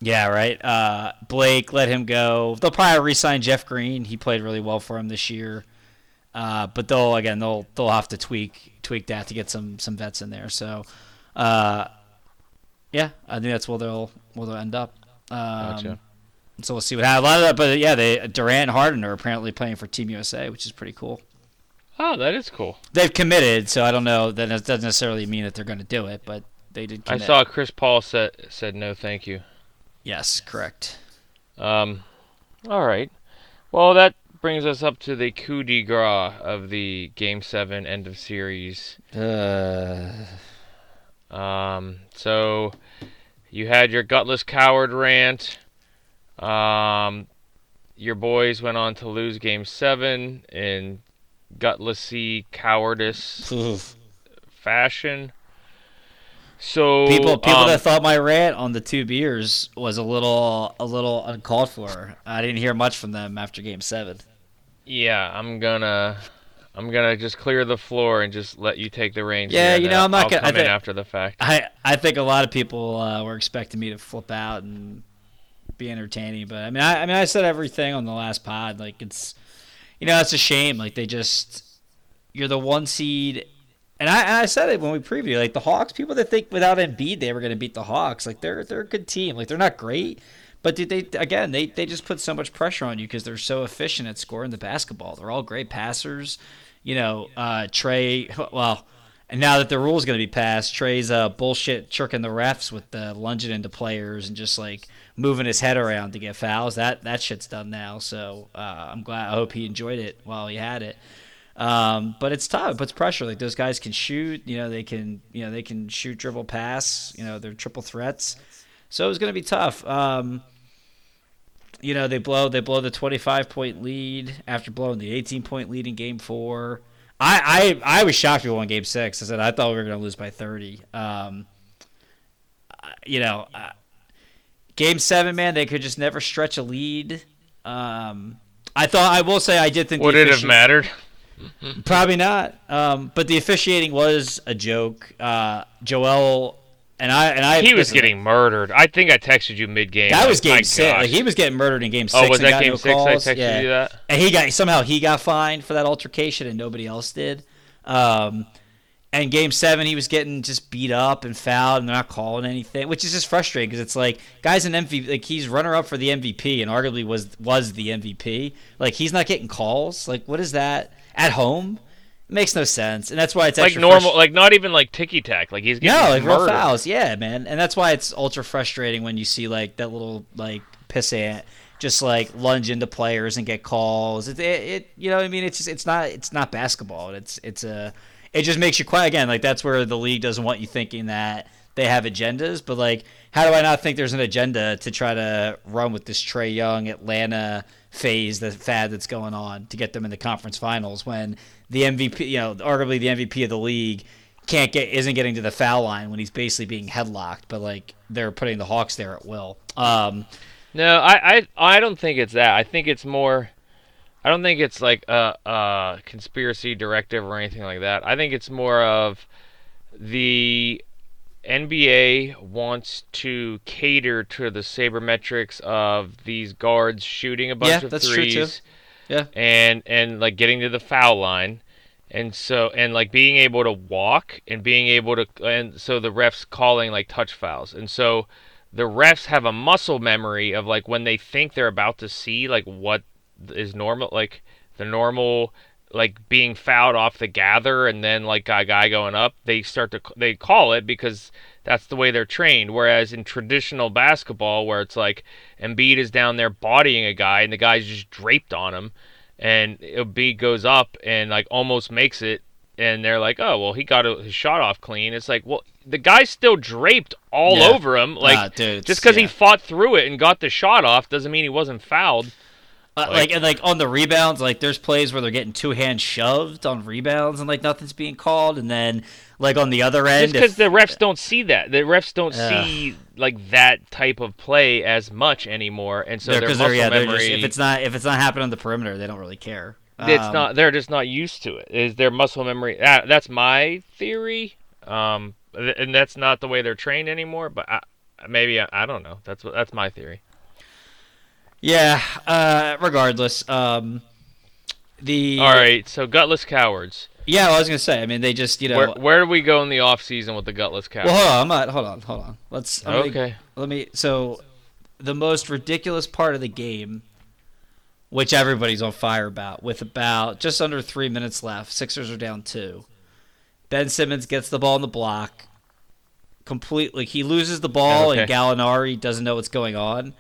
Speaker 3: Yeah, right. Uh, Blake, let him go. They'll probably re-sign Jeff Green. He played really well for him this year. Uh, but they'll again they'll they'll have to tweak tweak that to get some some vets in there. So, uh, yeah, I think that's where they'll where they'll end up. Um,
Speaker 2: gotcha.
Speaker 3: So we'll see what happens. A lot of that, but yeah, they Durant and Harden are apparently playing for Team USA, which is pretty cool.
Speaker 2: Oh, that is cool.
Speaker 3: They've committed, so I don't know. That doesn't necessarily mean that they're going to do it, but they did. Commit.
Speaker 2: I saw Chris Paul said said no, thank you.
Speaker 3: Yes, correct.
Speaker 2: Um, all right. Well, that brings us up to the coup de grace of the Game Seven end of series.
Speaker 3: Uh.
Speaker 2: Um. So, you had your gutless coward rant. Um, your boys went on to lose Game Seven in gutlessy cowardice fashion. So
Speaker 3: people people
Speaker 2: um,
Speaker 3: that thought my rant on the two beers was a little a little uncalled for. I didn't hear much from them after Game Seven.
Speaker 2: Yeah, I'm gonna I'm gonna just clear the floor and just let you take the reins.
Speaker 3: Yeah, you know, I'm not
Speaker 2: I'll
Speaker 3: gonna- I
Speaker 2: come in
Speaker 3: think-
Speaker 2: after the fact.
Speaker 3: I I think a lot of people uh, were expecting me to flip out and be entertaining, but I mean, I, I mean, I said everything on the last pod. Like it's, you know, it's a shame. Like they just, you're the one seed, and I and I said it when we previewed. Like the Hawks, people that think without Embiid they were going to beat the Hawks, like they're they're a good team. Like they're not great. But did they again? They they just put so much pressure on you because they're so efficient at scoring the basketball. They're all great passers. You know, uh, Trey. Well, and now that the rule is going to be passed, Trey's uh, bullshit tricking the refs with the lunging into players and just like moving his head around to get fouls. That that shit's done now. So uh, I'm glad. I hope he enjoyed it while he had it. Um, but it's tough. It puts pressure. Like those guys can shoot. You know, they can. You know, they can shoot, dribble, pass. You know, they're triple threats. So it was going to be tough. Um, you know, they blow they blow the 25 point lead after blowing the 18 point lead in game four. I, I, I was shocked we won game six. I said I thought we were going to lose by 30. Um, you know, uh, game seven, man, they could just never stretch a lead. Um, I thought I will say I did think
Speaker 2: Would it have mattered?
Speaker 3: Probably not. Um, but the officiating was a joke. Uh, Joel and I and I
Speaker 2: He was
Speaker 3: listen,
Speaker 2: getting murdered. I think I texted you mid game.
Speaker 3: that was game
Speaker 2: my
Speaker 3: six. Like, he was getting murdered in game six.
Speaker 2: oh, was that game
Speaker 3: no
Speaker 2: six? I texted
Speaker 3: yeah.
Speaker 2: you that.
Speaker 3: And he got somehow he got fined for that altercation and nobody else did. Um, and game seven, he was getting just beat up and fouled, and they're not calling anything, which is just frustrating because it's like guys an MVP, like he's runner up for the MVP and arguably was was the MVP. Like he's not getting calls. Like what is that at home? It makes no sense, and that's why it's
Speaker 2: Like normal,
Speaker 3: frust-
Speaker 2: like not even like ticky tack. Like he's getting
Speaker 3: no, like real fouls. Yeah, man, and that's why it's ultra frustrating when you see like that little like piss pissant just like lunge into players and get calls. It, it, it you know, what I mean, it's just it's not it's not basketball. It's it's a it just makes you quiet again. Like that's where the league doesn't want you thinking that they have agendas. But like, how do I not think there's an agenda to try to run with this Trey Young Atlanta phase, the fad that's going on to get them in the conference finals when the MVP, you know, arguably the MVP of the league can't get isn't getting to the foul line when he's basically being headlocked, but like they're putting the Hawks there at will. Um,
Speaker 2: No, I, I, I don't think it's that. I think it's more. I don't think it's like a, a conspiracy directive or anything like that. I think it's more of the NBA wants to cater to the sabermetrics of these guards shooting a bunch
Speaker 3: Yeah,
Speaker 2: of
Speaker 3: that's true,
Speaker 2: threes.
Speaker 3: Yeah.
Speaker 2: And and like getting to the foul line. And so and like being able to walk and being able to and so the refs calling like touch fouls. And so the refs have a muscle memory of like when they think they're about to see like what is normal like the normal like being fouled off the gather and then like a guy going up they start to they call it because that's the way they're trained. Whereas in traditional basketball where it's like Embiid is down there bodying a guy and the guy's just draped on him and Embiid goes up and like almost makes it and they're like oh well he got his shot off clean. It's like well the guy's still draped all
Speaker 3: Yeah.
Speaker 2: over him. Like
Speaker 3: Ah, dude,
Speaker 2: just because he fought through it and got the shot off doesn't mean he wasn't fouled.
Speaker 3: Uh, like, and like on the rebounds, like there's plays where they're getting two hands shoved on rebounds and like nothing's being called, and then like on the other end,
Speaker 2: just because the refs don't see that the refs don't
Speaker 3: Ugh.
Speaker 2: see like that type of play as much anymore and so
Speaker 3: they're,
Speaker 2: their muscle
Speaker 3: yeah,
Speaker 2: memory
Speaker 3: just, if it's not if it's not happening on the perimeter, they don't really care.
Speaker 2: it's
Speaker 3: Um,
Speaker 2: not they're just not used to it is their muscle memory that, that's my theory um and that's not the way they're trained anymore but I, maybe I, I don't know that's what that's my theory
Speaker 3: Yeah. Uh, regardless, um, the
Speaker 2: all right so gutless cowards
Speaker 3: Yeah, well, I was gonna say. I mean, they just you know.
Speaker 2: where, where do we go in the off season with the gutless cowards
Speaker 3: well, hold on. I'm not. Hold on. Hold on. Let's. let me-
Speaker 2: okay
Speaker 3: let me so the most ridiculous part of the game which everybody's on fire about with about just under three minutes left sixers are down two ben simmons gets the ball in the block completely he loses the ball
Speaker 2: Okay.
Speaker 3: and gallinari doesn't know what's going on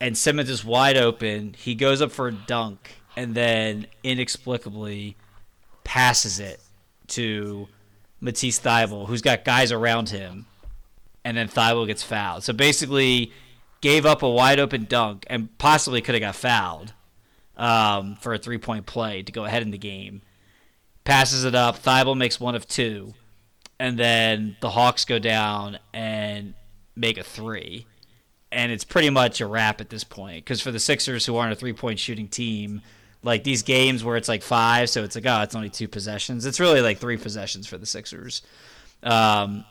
Speaker 3: and simmons is wide open he goes up for a dunk and then inexplicably passes it to Matisse Thybulle, who's got guys around him and then Thybulle gets fouled. So basically, gave up a wide open dunk and possibly could have got fouled um, for a three point play to go ahead in the game. Passes it up. Thybulle makes one of two, and then the Hawks go down and make a three, and it's pretty much a wrap at this point. Because for the Sixers, who aren't a three point shooting team, Like these games where it's like five, so it's like oh, it's only two possessions. It's really like three possessions for the Sixers. Um,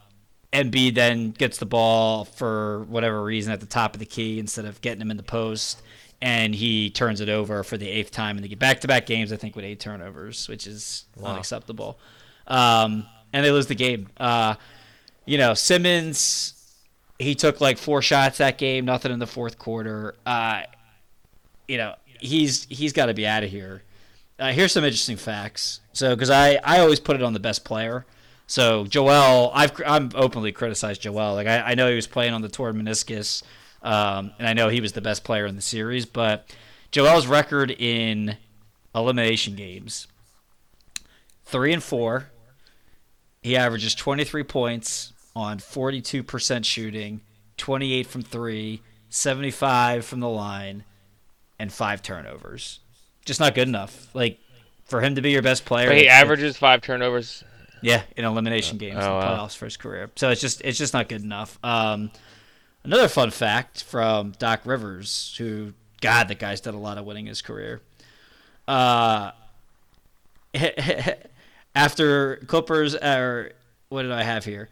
Speaker 3: Embiid then gets the ball for whatever reason at the top of the key instead of getting him in the post, and he turns it over for the eighth time in the back-to-back games. I think with eight turnovers, which is wow. unacceptable. Um, and they lose the game. Uh, you know, Simmons, he took like four shots that game, nothing in the fourth quarter. Uh, you know, he's he's got to be out of here. Uh, here's some interesting facts. So, because I I always put it on the best player. So Joel, I've I'm openly criticized Joel. Like I, I know he was playing on the torn meniscus, um, and I know he was the best player in the series. But Joel's record in elimination games, three and four. He averages 23 points on 42% shooting, 28 from three, 75 from the line, and five turnovers. Just not good enough. Like for him to be your best player.
Speaker 2: But he averages five turnovers.
Speaker 3: Yeah, in elimination games oh, in the playoffs wow. for his career. So it's just it's just not good enough. Um, another fun fact from Doc Rivers, who God, the guy's done a lot of winning his career. Uh, after Clippers, or what did I have here?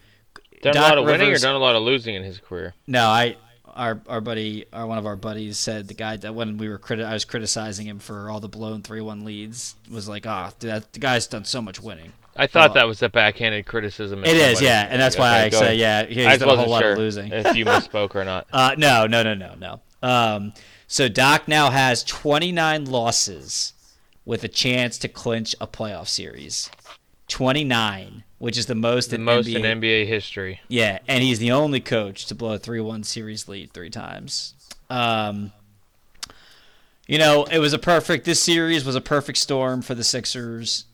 Speaker 2: Done Doc a lot of Rivers, winning or done a lot of losing in his career?
Speaker 3: No, I our our buddy, our one of our buddies said the guy that when we were criti- I was criticizing him for all the blown three one leads was like, ah, oh, the guy's done so much winning.
Speaker 2: I thought that was a backhanded criticism.
Speaker 3: It is, yeah, and that's why okay, I say, yeah, he's I done a whole lot
Speaker 2: sure
Speaker 3: of losing.
Speaker 2: if you misspoke or not.
Speaker 3: Uh, no, no, no, no, no. Um, so Doc now has 29 losses with a chance to clinch a playoff series. 29, which is the most
Speaker 2: the
Speaker 3: in
Speaker 2: most
Speaker 3: NBA.
Speaker 2: in NBA history.
Speaker 3: Yeah, and he's the only coach to blow a 3-1 series lead three times. Um, you know, it was a perfect. This series was a perfect storm for the Sixers.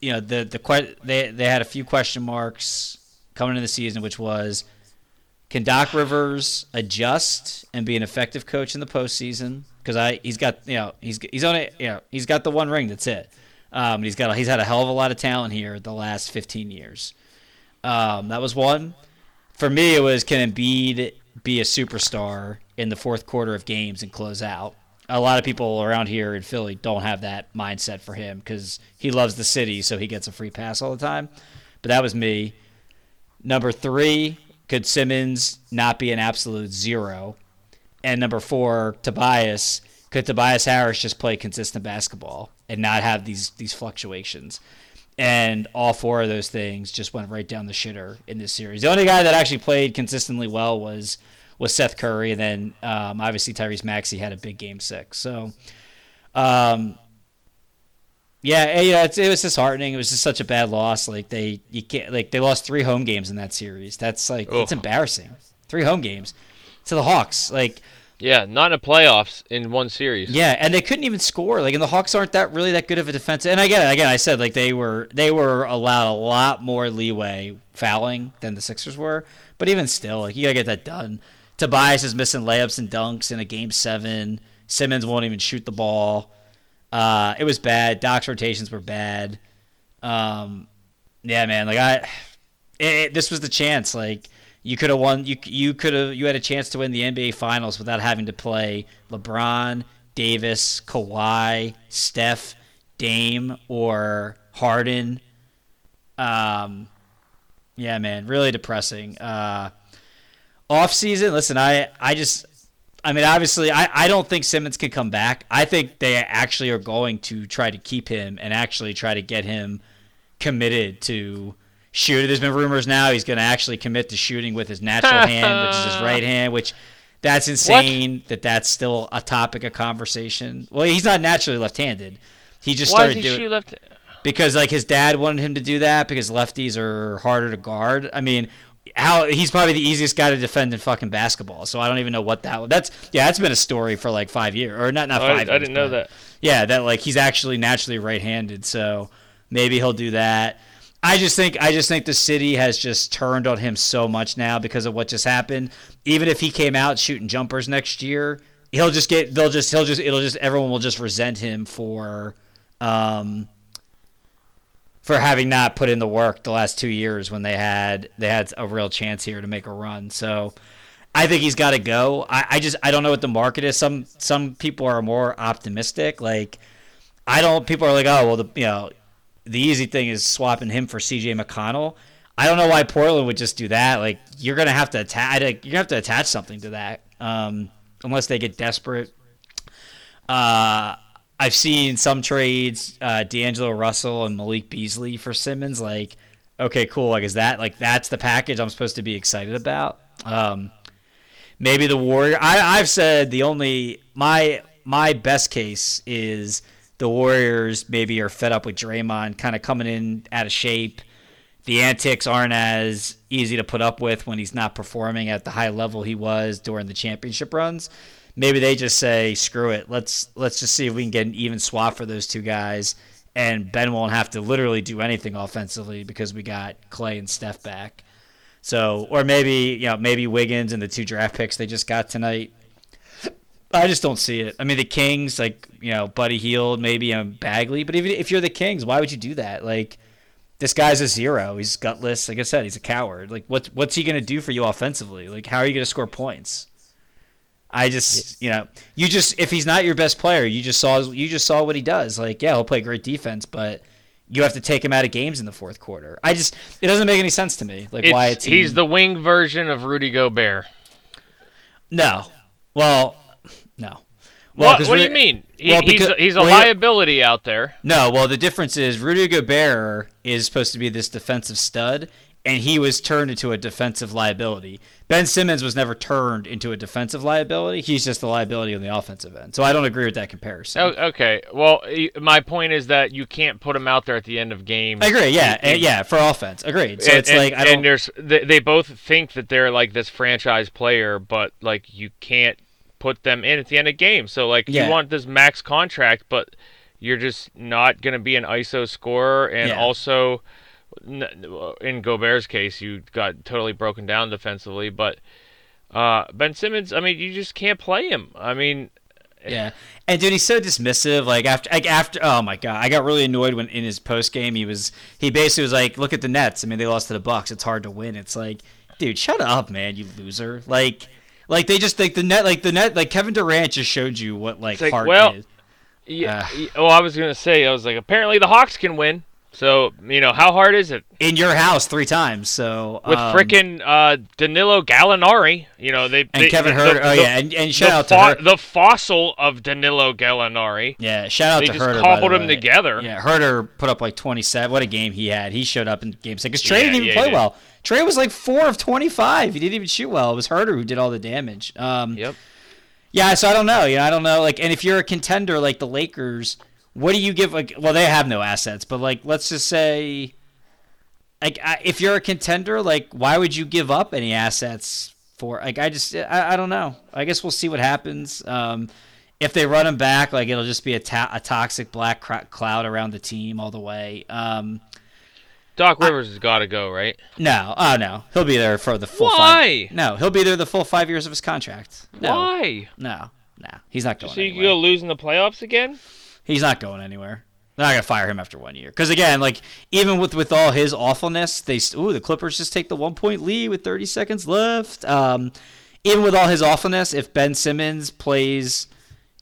Speaker 3: You know, the the they they had a few question marks coming into the season, which was, can Doc Rivers adjust and be an effective coach in the postseason? Because I he's got you know he's he's on it you know he's got the one ring. That's it. Um, he's got he's had a hell of a lot of talent here the last 15 years. Um, that was one. For me, it was can Embiid be a superstar in the fourth quarter of games and close out? A lot of people around here in Philly don't have that mindset for him because he loves the city, so he gets a free pass all the time. But that was me. Number three, could Simmons not be an absolute zero? And number four, Tobias could Tobias Harris just play consistent basketball and not have these these fluctuations? And all four of those things just went right down the shitter in this series. The only guy that actually played consistently well was was Seth Curry, and then um, obviously Tyrese Maxey had a big game six. So, um, yeah, yeah, it was disheartening. It was just such a bad loss. Like they, you can't like they lost three home games in that series. That's like Ugh. it's embarrassing. Three home games to the Hawks. Like
Speaker 2: yeah, not in the playoffs in one series.
Speaker 3: Yeah, and they couldn't even score. Like, and the Hawks aren't that really that good of a defense. And again, again, I said like they were they were allowed a lot more leeway fouling than the Sixers were. But even still, like you gotta get that done. Tobias is missing layups and dunks in a game seven. Simmons won't even shoot the ball. Uh, it was bad. Doc's rotations were bad. Um, yeah, man. Like I, it, it, this was the chance. Like you could have won. You you could have you had a chance to win the NBA Finals without having to play LeBron, Davis, Kawhi, Steph, Dame, or Harden. Um, yeah, man, really depressing. Uh, off season. Listen, I I just. I mean, obviously, I, I don't think Simmons can come back. I think they actually are going to try to keep him and actually try to get him committed to shooter. There's been rumors now he's going to actually commit to shooting with his natural hand, which is his right hand, which that's insane what? that that's still a topic of conversation. Well, he's not naturally left-handed. He just
Speaker 2: Why
Speaker 3: started
Speaker 2: he
Speaker 3: doing
Speaker 2: shoot left
Speaker 3: because like his dad wanted him to do that because lefties are harder to guard. I mean, how he's probably the easiest guy to defend in fucking basketball. So I don't even know what that. That's yeah, that's been a story for like five years or not not
Speaker 2: oh,
Speaker 3: five. I,
Speaker 2: years,
Speaker 3: I
Speaker 2: didn't know that.
Speaker 3: Yeah, that like he's actually naturally right-handed. So maybe he'll do that. I just think I just think the city has just turned on him so much now because of what just happened. Even if he came out shooting jumpers next year, he'll just get they'll just he'll just it'll just everyone will just resent him for um for having not put in the work the last 2 years when they had they had a real chance here to make a run. So I think he's got to go. I, I just I don't know what the market is. Some some people are more optimistic. Like I don't. People are like, oh well, the you know, the easy thing is swapping him for C.J. McCollum. I don't know why Portland would just do that. Like you're gonna have to attach. You're gonna have to attach something to that, um, unless they get desperate. Uh, I've seen some trades, uh, D'Angelo Russell and Malik Beasley for Simmons. Like, okay, cool. Like, is that like that's the package I'm supposed to be excited about? Um, maybe the Warrior. I, I've said the only my my best case is the Warriors maybe are fed up with Draymond kind of coming in out of shape. The antics aren't as easy to put up with when he's not performing at the high level he was during the championship runs. Maybe they just say, "Screw it. Let's let's just see if we can get an even swap for those two guys." And Ben won't have to literally do anything offensively because we got Clay and Steph back. So, or maybe you know, maybe Wiggins and the two draft picks they just got tonight. I just don't see it. I mean, the Kings, like you know, Buddy Hield, maybe um, Bagley, but even if you're the Kings, why would you do that? Like, this guy's a zero. He's gutless. Like I said, he's a coward. Like, what's what's he gonna do for you offensively? Like, how are you gonna score points? I just, you know, you just if he's not your best player, you just saw you just saw what he does. Like, yeah, he'll play great defense, but you have to take him out of games in the fourth quarter. I just it doesn't make any sense to me. Like
Speaker 2: It's,
Speaker 3: why a team
Speaker 2: he's the wing version of Rudy Gobert.
Speaker 3: No. Well, no. Well,
Speaker 2: What, what do you mean? He,
Speaker 3: well,
Speaker 2: he's,
Speaker 3: because-
Speaker 2: he's a
Speaker 3: well, he-
Speaker 2: liability out there.
Speaker 3: No, well, the difference is Rudy Gobert is supposed to be this defensive stud, and he was turned into a defensive liability. Ben Simmons was never turned into a defensive liability. He's just a liability on the offensive end. So I don't agree with that comparison.
Speaker 2: Oh, okay. Well, my point is that you can't put him out there at the end of games.
Speaker 3: I agree. Yeah, and- yeah, for offense, agreed. So
Speaker 2: and,
Speaker 3: it's
Speaker 2: and-
Speaker 3: like I don't.
Speaker 2: and there's they both think that they're like this franchise player, but like you can't put them in at the end of game. So like
Speaker 3: Yeah.
Speaker 2: you want this max contract, but you're just not going to be an ISO scorer, and
Speaker 3: Yeah.
Speaker 2: also in Gobert's case, you got totally broken down defensively. But uh, Ben Simmons, I mean, you just can't play him. I mean,
Speaker 3: Yeah, and dude, he's so dismissive. Like after, like after, oh my god, I got really annoyed when in his post game he was, he basically was like, "Look at the Nets. I mean, they lost to the Bucks. It's hard to win." It's like, dude, shut up, man, you loser. Like, like they just like the net, like the net, like Kevin Durant just showed you what like,
Speaker 2: like,
Speaker 3: heart
Speaker 2: well,
Speaker 3: is.
Speaker 2: yeah.
Speaker 3: Ah.
Speaker 2: y- well, I was gonna say, I was like, apparently the Hawks can win. So you know, how hard is it?
Speaker 3: in your house three times. So
Speaker 2: with
Speaker 3: um,
Speaker 2: frickin' uh, Danilo Gallinari. You know they
Speaker 3: and
Speaker 2: they-
Speaker 3: Kevin Huerter.
Speaker 2: the-
Speaker 3: oh
Speaker 2: the-
Speaker 3: yeah, and, and shout
Speaker 2: the
Speaker 3: out to
Speaker 2: fo-
Speaker 3: Huerter.
Speaker 2: the fossil of Danilo Gallinari.
Speaker 3: Yeah, shout out
Speaker 2: They
Speaker 3: to Huerter. by the
Speaker 2: cobbled him
Speaker 3: way.
Speaker 2: together.
Speaker 3: Yeah, Huerter put up like 27. What a game he had. He showed up in game six. Because Trey
Speaker 2: Yeah,
Speaker 3: didn't even
Speaker 2: yeah,
Speaker 3: play
Speaker 2: did.
Speaker 3: well. Trey was like four of 25. He didn't even shoot well. It was Huerter who did all the damage. Um,
Speaker 2: Yep.
Speaker 3: Yeah, so I don't know. You know, I don't know. Like, and if you're a contender like the Lakers, what do you give? Like, well, they have no assets, but like, let's just say, like, I- if you're a contender, like, why would you give up any assets for? Like, I just, I, I don't know. I guess we'll see what happens. Um, if they run him back, like, it'll just be a, ta- a toxic black cr- cloud around the team all the way. Um,
Speaker 2: Doc Rivers has got to go, right?
Speaker 3: no, oh no, he'll be there for the full.
Speaker 2: Why?
Speaker 3: Five, no, he'll be there the full five years of his contract. No,
Speaker 2: Why?
Speaker 3: no, no, he's not going.
Speaker 2: So you
Speaker 3: anywhere.
Speaker 2: go losing the playoffs again?
Speaker 3: He's not going anywhere. They're not gonna fire him after one year. Because again, like even with with all his awfulness, they ooh the Clippers just take the one point lead with 30 seconds left. Um, even with all his awfulness, if Ben Simmons plays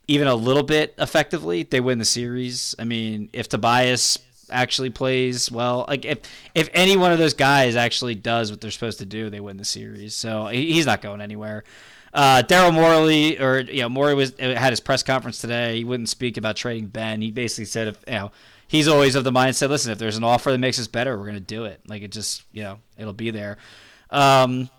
Speaker 3: even a little bit effectively, they win the series. I mean, if Tobias actually plays well, like if if any one of those guys actually does what they're supposed to do, they win the series. So he's not going anywhere. Uh, Daryl Morey, or you know, Morey was had his press conference today. He wouldn't speak about trading Ben. He basically said, if you know, he's always of the mindset. Listen, if there's an offer that makes us better, we're gonna do it. Like it just, you know, it'll be there. Um,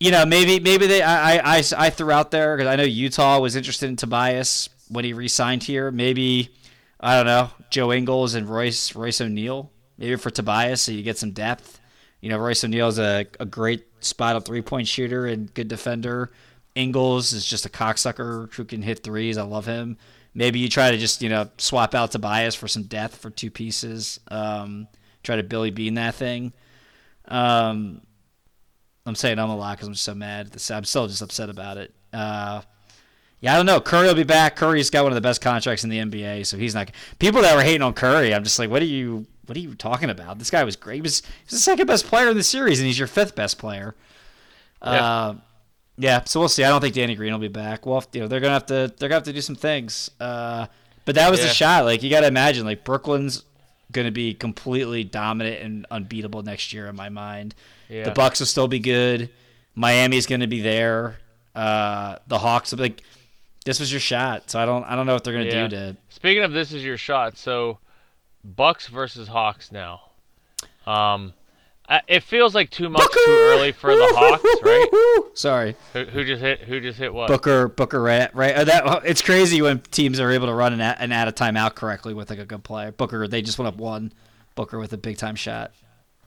Speaker 3: you know, maybe maybe they I I, I, I threw out there because I know Utah was interested in Tobias when he re-signed here. Maybe I don't know Joe Ingles and Royce Royce O'Neal maybe for Tobias so you get some depth. You know, Royce O'Neal is a, a great spot up three point shooter and good defender. Ingles is just a cocksucker who can hit threes. I love him. Maybe you try to just you know swap out Tobias for some depth for two pieces. Um, try to Billy Beane that thing. Um, I'm saying I'm a lot because I'm so mad. I'm still just upset about it. Uh, yeah, I don't know. Curry will be back. Curry's got one of the best contracts in the NBA, so he's not. People that were hating on Curry, I'm just like, what are you? What are you talking about? This guy was great. He was, he was the second best player in the series, and he's your fifth best player.
Speaker 2: Yeah.
Speaker 3: Uh, yeah. So we'll see. I don't think Danny Green will be back. Well, you know, they're gonna have to. They're gonna have to do some things. Uh, But that was
Speaker 2: Yeah.
Speaker 3: the shot. Like you got to imagine, like Brooklyn's going to be completely dominant and unbeatable next year in my mind.
Speaker 2: Yeah.
Speaker 3: The Bucks will still be good. Miami's going to be there. Uh, the Hawks will be like. This was your shot, so I don't. I don't know what they're going to
Speaker 2: Yeah.
Speaker 3: do to.
Speaker 2: Speaking of this is your shot, so Bucks versus Hawks now. Um, I- it feels like too much too early for the Hawks, right?
Speaker 3: Sorry,
Speaker 2: Who, who just hit? Who just hit what?
Speaker 3: Booker. Booker. Right. Right. uh, That. It's crazy when teams are able to run an, a- an out of timeout correctly with like a good player. Booker. They just went up one. Booker with a big time shot.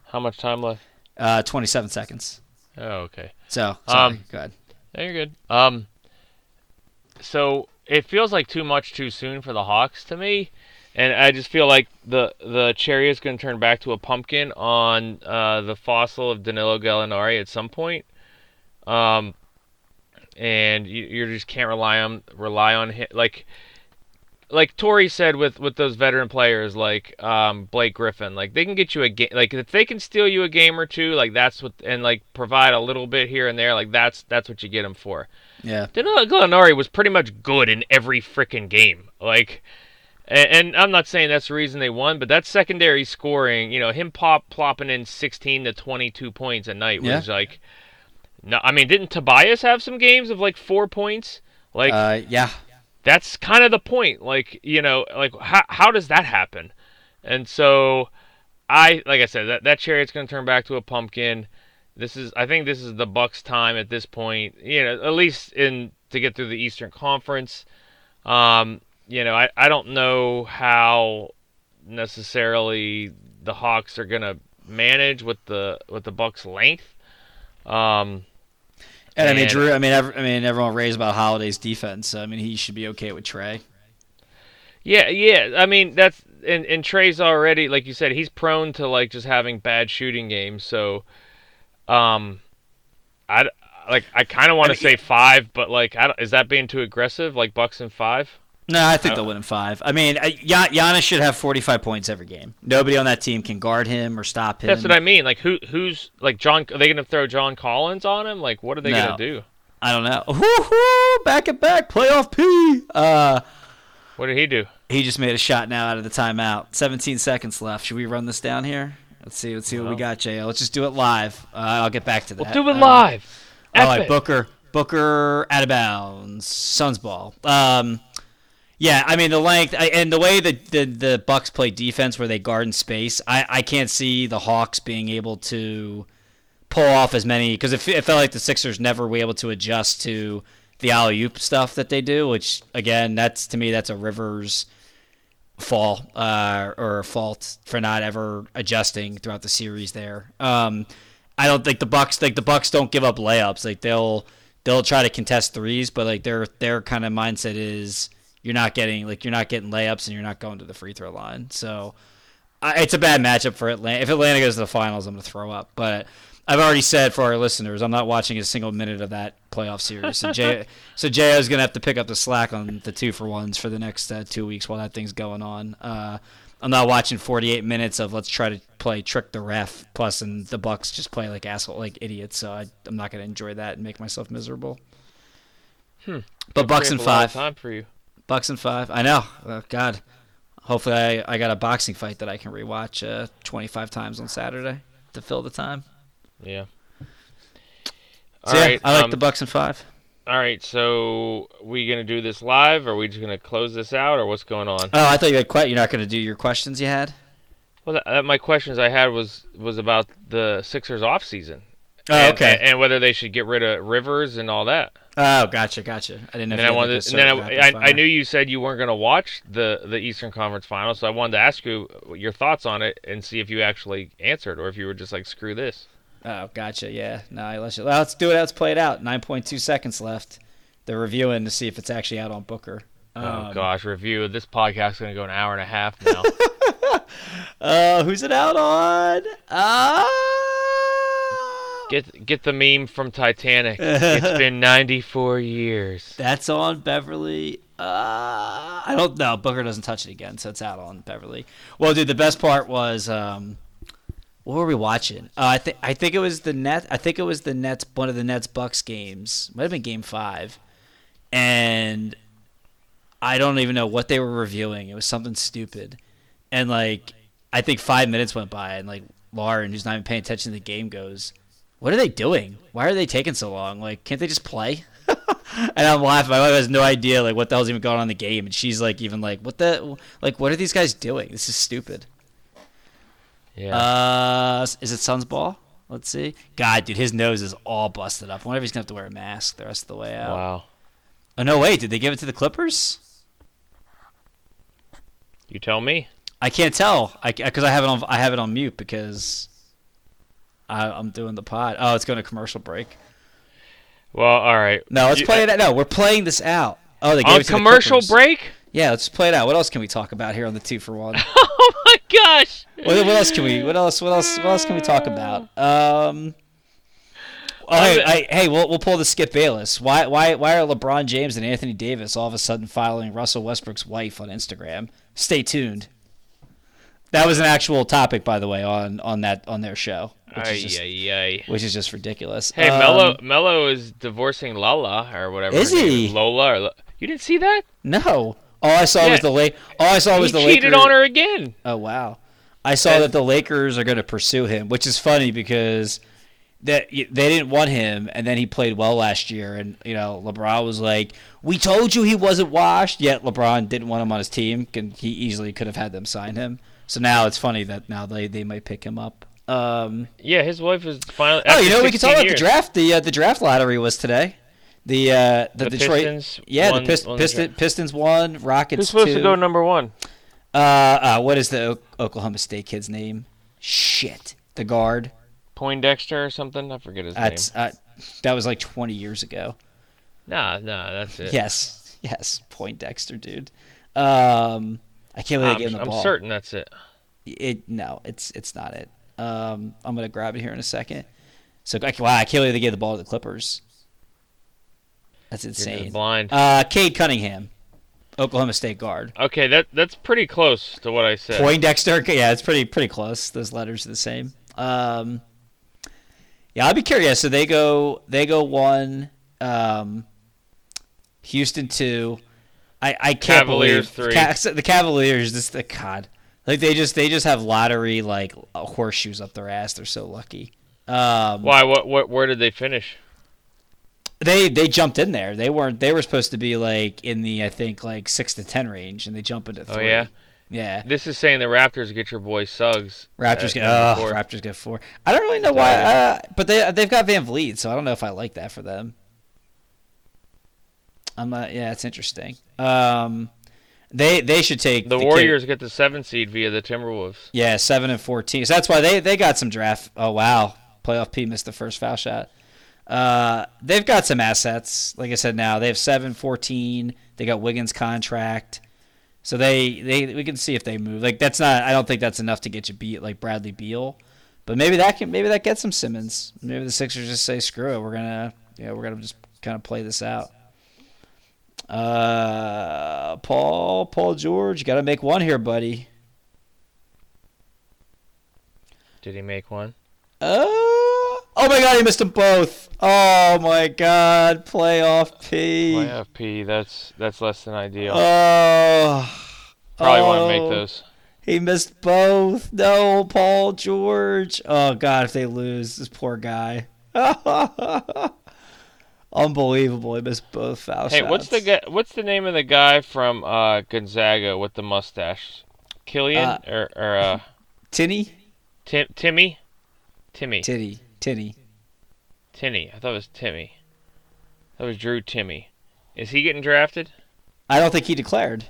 Speaker 2: How much time left?
Speaker 3: Uh, 27 seconds.
Speaker 2: Oh, okay.
Speaker 3: So sorry.
Speaker 2: Um,
Speaker 3: Go ahead.
Speaker 2: No, you're good. Um, so it feels like too much too soon for the Hawks to me, and I just feel like the the cherry is going to turn back to a pumpkin on uh, the fossil of Danilo Gallinari at some point. Um, and you, you just can't rely on rely on him like. Like Tori said with, with those veteran players like um, Blake Griffin, like they can get you a game, like if they can steal you a game or two, like that's what, and like provide a little bit here and there, like that's that's what you get them for.
Speaker 3: Yeah.
Speaker 2: Danilo Gallinari was pretty much good in every freaking game. Like, and, and I'm not saying that's the reason they won, but that secondary scoring, you know, him pop plopping in 16 to 22 points a night was like, no, I mean, didn't Tobias have some games of like four points? Like,
Speaker 3: Uh, yeah.
Speaker 2: that's kind of the point. Like, you know, like how how does that happen? And so, I like I said that that chariot's going to turn back to a pumpkin. This is I think this is the Bucks' time at this point. You know, at least in to get through the Eastern Conference. Um, you know, I I don't know how necessarily the Hawks are going to manage with the with the Bucks' length. Um,
Speaker 3: And I mean, Jrue. I mean, ev- I mean, everyone raves about Holiday's defense. So, I mean, he should be okay with Trey.
Speaker 2: Yeah, yeah. I mean, that's and and Trey's already like you said, he's prone to like just having bad shooting games. So, um, I like I kind of want to say five, but like, I is that being too aggressive? Like Bucks and five?
Speaker 3: No, I think
Speaker 2: Uh,
Speaker 3: they'll win in five. I mean, uh, Gian- Giannis should have 45 points every game. Nobody on that team can guard him or stop him.
Speaker 2: That's what I mean. Like, who who's like John? Are they gonna throw John Collins on him? Like, what are they
Speaker 3: No.
Speaker 2: gonna do?
Speaker 3: I don't know. Woo-hoo, back and back, playoff P. Uh,
Speaker 2: What did he do?
Speaker 3: he just made a shot now out of the timeout. 17 seconds left. Should we run this down here? Let's see. Let's see what we got, JL. Let's just do it live. Uh, I'll get back to that.
Speaker 2: We'll do it
Speaker 3: Uh,
Speaker 2: live.
Speaker 3: All right, Booker. Booker out of bounds. Suns ball. Um, yeah, I mean the length I, and the way that the the Bucks play defense, where they guard in space. I I can't see the Hawks being able to pull off as many because it, it felt like the Sixers never were able to adjust to the alley oop stuff that they do. Which again, that's to me that's a Rivers fall uh, or fault for not ever adjusting throughout the series there. Um, I don't think the Bucks like the Bucks don't give up layups. Like they'll they'll try to contest threes, but like their their kind of mindset is you're not getting like you're not getting layups and you're not going to the free throw line. So I, it's a bad matchup for Atlanta. If Atlanta goes to the finals, I'm going to throw up. But I've already said for our listeners, I'm not watching a single minute of that playoff series. So J so Jo is going to have to pick up the slack on the two for ones for the next uh, two weeks while that thing's going on. Uh, I'm not watching 48 minutes of let's try to play trick the ref. Plus, and the Bucks just play like asshole, like idiots. So I, I'm not going to enjoy that and make myself miserable.
Speaker 2: Hmm.
Speaker 3: But Bucks and
Speaker 2: Creates a lot of
Speaker 3: five.
Speaker 2: Time for you.
Speaker 3: Bucks and five. I know. Oh, God. Hopefully, I, I got a boxing fight that I can rewatch uh, 25 times on Saturday to fill the time.
Speaker 2: Yeah.
Speaker 3: So yeah,
Speaker 2: right,
Speaker 3: I like
Speaker 2: um,
Speaker 3: the Bucks and five.
Speaker 2: All right, so we gonna do this live, or are we just gonna close this out, or what's going on?
Speaker 3: Oh, I thought you had que- You're not going to do your questions you had.
Speaker 2: Well, that, that, my questions I had was was about the Sixers off season.
Speaker 3: Oh,
Speaker 2: and,
Speaker 3: okay.
Speaker 2: And, whether they should get rid of Rivers and all that.
Speaker 3: oh, gotcha, gotcha. I didn't know.
Speaker 2: And I
Speaker 3: you had, like,
Speaker 2: wanted, and then I, I, I knew you said you weren't gonna watch the the Eastern Conference Finals, so I wanted to ask you your thoughts on it and see if you actually answered, or if you were just like, screw this.
Speaker 3: Oh, gotcha. Yeah. No, I let you. Well, let's do it. Let's play it out. 9.2 seconds left. They're reviewing to see if it's actually out on Booker.
Speaker 2: oh
Speaker 3: Um,
Speaker 2: gosh, review this podcast is gonna go an hour and a half now.
Speaker 3: Uh, who's it out on? Uh,
Speaker 2: get get the meme from Titanic. it's been 94 years.
Speaker 3: That's on Beverley. Uh, I don't know. Booker doesn't touch it again, so it's out on Beverley. Well, dude, the best part was um, what were we watching? Uh, I think I think it was the net. I think it was the Nets. One of the Nets Bucks games. Might have been Game Five, and I don't even know what they were reviewing. It was something stupid, and like I think five minutes went by, and like Lauren, who's not even paying attention to the game, goes, "What are they doing? Why are they taking so long? Like, can't they just play?" and I'm laughing. My wife has no idea like what the hell's even going on in the game, and she's like, even like, "What the? Like, what are these guys doing? This is stupid."
Speaker 2: Yeah.
Speaker 3: Uh, is it Sun's ball? Let's see. God, dude, his nose is all busted up. I wonder if he's gonna have to wear a mask the rest of the way out.
Speaker 2: wow.
Speaker 3: Oh no, wait, did they give it to the Clippers?
Speaker 2: You tell me.
Speaker 3: I can't tell. I because I have it on I have it on mute because I, I'm doing the pod. Oh, it's going to commercial break.
Speaker 2: Well, all right.
Speaker 3: No, let's
Speaker 2: You-
Speaker 3: play it. Out. No, we're playing this out. Oh, they gave
Speaker 2: on
Speaker 3: to the
Speaker 2: commercial break.
Speaker 3: Yeah, let's play it out. What else can we talk about here on the two for one?
Speaker 2: Oh my gosh.
Speaker 3: what, what else can we? What else? What else? What else can we talk about? Um. Oh, hey, I, hey, we'll we'll pull the Skip Bayless. Why why why are LeBron James and Anthony Davis all of a sudden following Russell Westbrook's wife on Instagram? Stay tuned. That was an actual topic, by the way, on on that on their show, which
Speaker 2: Ay,
Speaker 3: is just
Speaker 2: ay, ay.
Speaker 3: which is just ridiculous.
Speaker 2: Hey,
Speaker 3: Um,
Speaker 2: Mello, Mello is divorcing Lala or whatever.
Speaker 3: Is he?
Speaker 2: Lola. Or, you didn't see that?
Speaker 3: No, all I saw
Speaker 2: Yeah.
Speaker 3: was the late. All I saw was
Speaker 2: he
Speaker 3: the
Speaker 2: cheated
Speaker 3: Lakers.
Speaker 2: on her again.
Speaker 3: Oh wow! I saw
Speaker 2: And-
Speaker 3: that the Lakers are going to pursue him, which is funny because that they didn't want him, and then he played well last year, and you know LeBron was like, "We told you he wasn't washed." Yet LeBron didn't want him on his team, and he easily could have had them sign him. So now it's funny that now they they might pick him up. Um,
Speaker 2: Yeah, his wife is finally.
Speaker 3: oh, you know we can talk
Speaker 2: 16
Speaker 3: about the draft. The uh, the draft lottery was today. The uh, the,
Speaker 2: The
Speaker 3: Detroit,
Speaker 2: Pistons
Speaker 3: yeah,
Speaker 2: won-
Speaker 3: the Pist-
Speaker 2: won the
Speaker 3: Piston,
Speaker 2: draft.
Speaker 3: Pistons won. Rockets
Speaker 2: Who's supposed
Speaker 3: two.
Speaker 2: to go number one?
Speaker 3: Uh, uh, what is the o- Oklahoma State kid's name? Shit, the guard.
Speaker 2: Poindexter or something? I forget his
Speaker 3: That's uh, that was like 20 years ago.
Speaker 2: name. Nah, nah, that's it.
Speaker 3: Yes, yes, Poindexter, dude. Um, I can't believe
Speaker 2: I'm,
Speaker 3: they gave him the ball.
Speaker 2: I'm certain that's it.
Speaker 3: It no, it's it's not it. Um, I'm gonna grab it here in a second. So I- wow, I can't believe they gave the ball to the Clippers. That's insane.
Speaker 2: blind.
Speaker 3: Uh, Cade Cunningham, Oklahoma State guard.
Speaker 2: Okay, that that's pretty close to what I said.
Speaker 3: Poindexter. Yeah, it's pretty pretty close. Those letters are the same. Um, yeah, I'd be curious. So they go they go one, um, Houston two. I I can't
Speaker 2: Cavaliers
Speaker 3: believe
Speaker 2: three.
Speaker 3: Ca- the Cavaliers. This the God. Like they just they just have lottery like horseshoes up their ass. They're so lucky. Um,
Speaker 2: Why? What? What? Where did they finish?
Speaker 3: they they jumped in there. They weren't. They were supposed to be like in the I think like six to ten range, and they jump into
Speaker 2: Oh
Speaker 3: three.
Speaker 2: yeah.
Speaker 3: yeah.
Speaker 2: This is saying the Raptors get your boy Suggs.
Speaker 3: Raptors
Speaker 2: at
Speaker 3: get oh,
Speaker 2: four.
Speaker 3: Raptors get four. I don't really know why, uh, but they they've got VanVleet, so I don't know if I like that for them. I'm not. Yeah, it's interesting. Um, they they should take
Speaker 2: The
Speaker 3: kid-
Speaker 2: Warriors get the seven seed via the Timberwolves.
Speaker 3: yeah, seven and fourteen. So that's why they they got some draft. Oh wow, playoff P missed the first foul shot. Uh, they've got some assets. Like I said, now they have seven, 14. They got Wiggins contract. So they, they we can see if they move. Like that's not. I don't think that's enough to get you beat like Bradley Beal, but maybe that can maybe that gets some Simmons. Maybe the Sixers just say screw it. We're gonna yeah we're gonna just kind of play this out. Uh, Paul Paul George, got to make one here, buddy.
Speaker 2: Did he make one?
Speaker 3: Uh, oh my god, he missed them both. Oh my god, playoff P.
Speaker 2: Playoff P. That's that's less than ideal.
Speaker 3: Oh.
Speaker 2: Probably want to make
Speaker 3: oh,
Speaker 2: those.
Speaker 3: He missed both. No, Paul George. Oh god, if they lose, this poor guy. Unbelievable. He missed both foul
Speaker 2: Hey,
Speaker 3: shots.
Speaker 2: what's the guy, what's the name of the guy from uh, Gonzaga with the mustache? Killian
Speaker 3: Uh,
Speaker 2: or or uh,
Speaker 3: Tinny?
Speaker 2: Tim, Timmy? Timmy.
Speaker 3: Titty. Tinny.
Speaker 2: Tinny. I thought it was Timmy. That was Drew Timme. Is he getting drafted?
Speaker 3: I don't think he declared.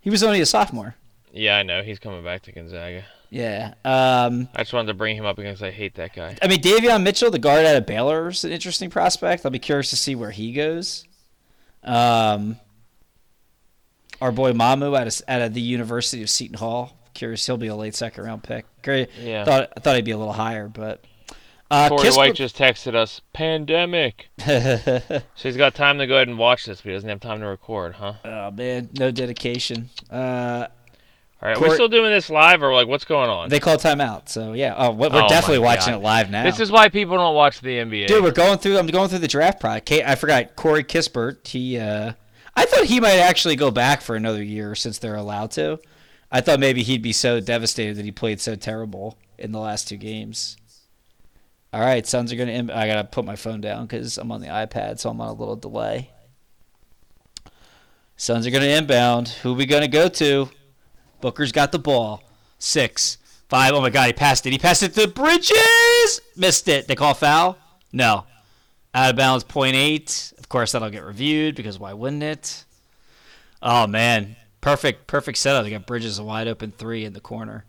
Speaker 3: He was only a sophomore.
Speaker 2: Yeah, I know. He's coming back to Gonzaga.
Speaker 3: Yeah. Um
Speaker 2: I just wanted to bring him up because I hate that guy.
Speaker 3: I mean, Davion Mitchell, the guard out of Baylor, is an interesting prospect. I'll be curious to see where he goes. Um, our boy Mamu out of, out of the University of Seton Hall. Curious, he'll be a late second round pick. Great.
Speaker 2: Yeah.
Speaker 3: Thought I thought he'd be a little higher, but uh,
Speaker 2: Corey White just texted us, pandemic. So he's got time to go ahead and watch this, but he doesn't have time to record, huh?
Speaker 3: oh man, no dedication. Uh,
Speaker 2: All right,
Speaker 3: Corey-
Speaker 2: we still doing this live or like what's going on?
Speaker 3: they call timeout, so yeah. Oh, we're
Speaker 2: Oh
Speaker 3: definitely watching
Speaker 2: God.
Speaker 3: it live now.
Speaker 2: This is why people don't watch the NBA.
Speaker 3: Dude, we're going through. I'm going through the draft product. Kate, I forgot Corey Kispert. He, uh, I thought he might actually go back for another year since they're allowed to. I thought maybe he'd be so devastated that he played so terrible in the last two games. All right, Suns are going to. I got to put my phone down because I'm on the iPad, so I'm on a little delay. Suns are going to inbound. Who we going to go to? Booker's got the ball. Six, five. Oh my God, he passed it. He passed it to Bridges. Missed it. They call foul? No. Out of bounds, point eight. Of course, that'll get reviewed because why wouldn't it? Oh man, perfect, perfect setup. They got Bridges a wide open three in the corner.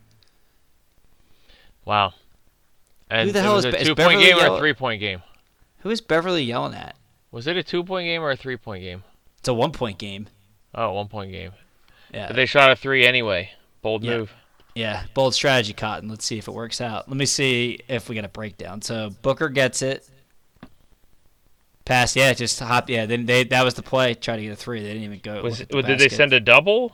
Speaker 2: Wow. And
Speaker 3: Who the
Speaker 2: it
Speaker 3: hell
Speaker 2: was
Speaker 3: is
Speaker 2: a
Speaker 3: is
Speaker 2: two point
Speaker 3: Beverley
Speaker 2: game or a three point game?
Speaker 3: Who is Beverley yelling at?
Speaker 2: Was it a two point game or a three point game?
Speaker 3: It's a one point game.
Speaker 2: Oh, one point game.
Speaker 3: Yeah.
Speaker 2: But they shot a three anyway. Bold
Speaker 3: Yeah.
Speaker 2: move.
Speaker 3: Yeah, bold strategy, Cotton. Let's see if it works out. Let me see if we get a breakdown. So Booker gets it. Pass, yeah, just hop. Yeah, then they that was the play. Try to get a three. They didn't even go.
Speaker 2: Was
Speaker 3: the
Speaker 2: did they send a double?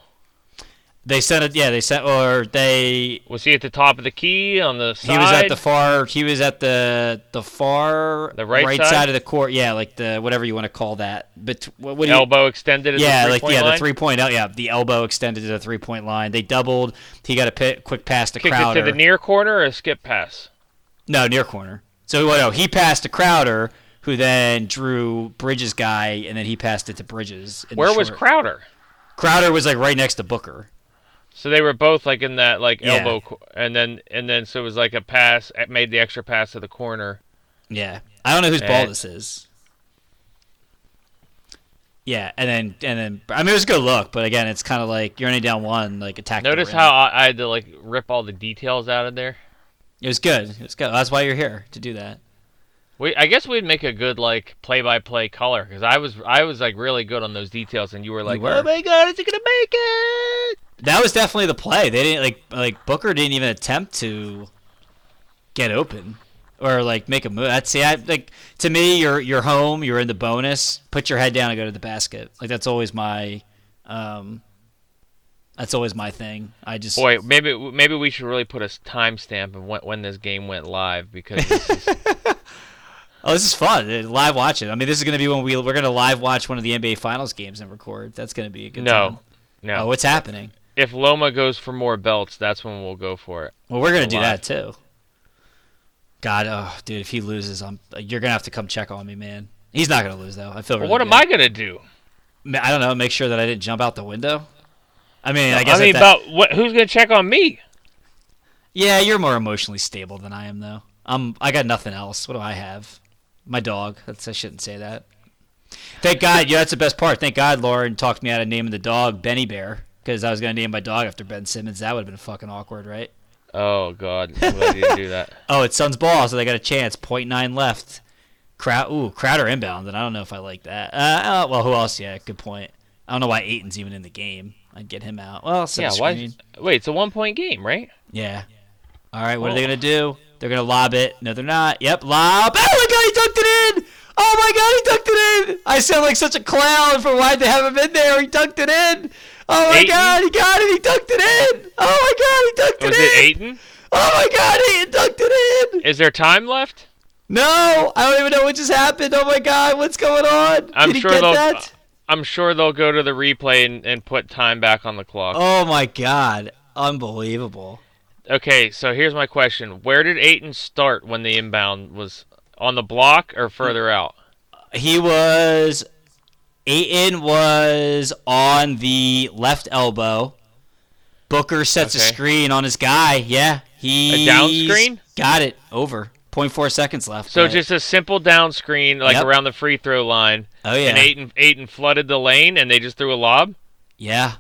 Speaker 3: They sent it. Yeah, they sent or they.
Speaker 2: Was he at the top of the key on the side?
Speaker 3: He was at the far. He was at the the far
Speaker 2: The right side?
Speaker 3: of the court. Yeah, like the whatever you want to call that. But what, what do you,
Speaker 2: elbow extended.
Speaker 3: Yeah,
Speaker 2: the
Speaker 3: like yeah,
Speaker 2: line?
Speaker 3: the three point out. Oh, yeah, the elbow extended to the three point line. They doubled. He got a pit, quick pass to
Speaker 2: Kicked
Speaker 3: Crowder.
Speaker 2: it to the near corner or a skip pass.
Speaker 3: No, near corner. So well, no, he passed to Crowder, who then drew Bridges' guy, and then he passed it to Bridges.
Speaker 2: Where was. Crowder?
Speaker 3: Crowder? Was like right next to Booker.
Speaker 2: So they were both like in that like
Speaker 3: Yeah.
Speaker 2: elbow, and then and then so it was like a pass. Made the extra pass to the corner.
Speaker 3: Yeah, I don't know whose ball this is. Yeah, and then and then I mean it was a good look, but again, it's kind of like you're only down one, like attack.
Speaker 2: Notice how I, I had to like rip all the details out of there.
Speaker 3: it was good. It was good. That's why you're here to do that.
Speaker 2: We I guess we'd make a good like play-by-play color because I was I was like really good on those details, and you were like,
Speaker 3: were.
Speaker 2: oh my god, is he gonna make it?
Speaker 3: That was definitely the play. They didn't like like Booker didn't even attempt to get open or like make a move. That's see, I, like to me, you're you're home, you're in the bonus. Put your head down and go to the basket. Like that's always my, um, that's always my thing. I just
Speaker 2: Boy, maybe maybe we should really put a timestamp of when, when this game went live because this is,
Speaker 3: oh, this is fun. Uh, Live watching. I mean, this is gonna be when we we're gonna live watch one of the NBA Finals games and record. That's gonna be a good time.
Speaker 2: no, no.
Speaker 3: Oh, what's happening?
Speaker 2: If Loma goes for more belts, that's when we'll go for it.
Speaker 3: Well, we're gonna do that too. God, oh, dude, if he loses, I'm you're gonna have to come check on me, man. He's not gonna lose though. I feel.
Speaker 2: Well,
Speaker 3: Really
Speaker 2: what am. I gonna do?
Speaker 3: I don't know. Make sure that I didn't jump out the window. I mean, I guess.
Speaker 2: I mean, about what? Who's gonna check on me?
Speaker 3: yeah, you're more emotionally stable than I am, though. Um, I got nothing else. What do I have? My dog. That's I shouldn't say that. Thank God. Yeah, that's the best part. Thank God Lauren talked me out of naming the dog Benny Bear because I was gonna name my dog after Ben Simmons. That would have been fucking awkward, right?
Speaker 2: Oh God, I'm glad you didn't do that.
Speaker 3: Oh, it's Suns ball, so they got a chance. Point nine left. Crowd, ooh, Crowder inbound, and I don't know if I like that. Uh, uh, well, who else? Yeah, good point. I don't know why Ayton's even in the game. I'd get him out. Well,
Speaker 2: yeah, why? Wait, it's a one-point game, right?
Speaker 3: Yeah. All right, what are they gonna do? They're gonna lob it. No, they're not. Yep, lob. Oh my god, he dunked it in! Oh my god, he dunked it in! I sound like such a clown for why they have him in there. He dunked it in. Oh my
Speaker 2: Ayton?
Speaker 3: god, he got it. He dunked it in. Oh my god, he
Speaker 2: Was
Speaker 3: it in!
Speaker 2: Was it. Ayton?
Speaker 3: Oh my god, he dunked it in.
Speaker 2: Is there time left?
Speaker 3: No, I don't even know what just happened. Oh my god, what's going on?
Speaker 2: I'm
Speaker 3: Did he get
Speaker 2: they'll.
Speaker 3: that?
Speaker 2: Uh, I'm sure they'll go to the replay and, and put time back on the clock.
Speaker 3: Oh my god, unbelievable.
Speaker 2: Okay, so here's my question: Where did Ayton start when the inbound was on the block or further out?
Speaker 3: He was Ayton was on the left elbow. Booker sets a screen on his guy. Yeah, he
Speaker 2: A down screen?
Speaker 3: Got it. Over. 0.4 seconds left.
Speaker 2: So
Speaker 3: but-
Speaker 2: just a simple down screen, like
Speaker 3: Yep.
Speaker 2: around the free throw line,
Speaker 3: oh yeah,
Speaker 2: and Ayton Ayton flooded the lane, and they just threw a lob.
Speaker 3: yeah.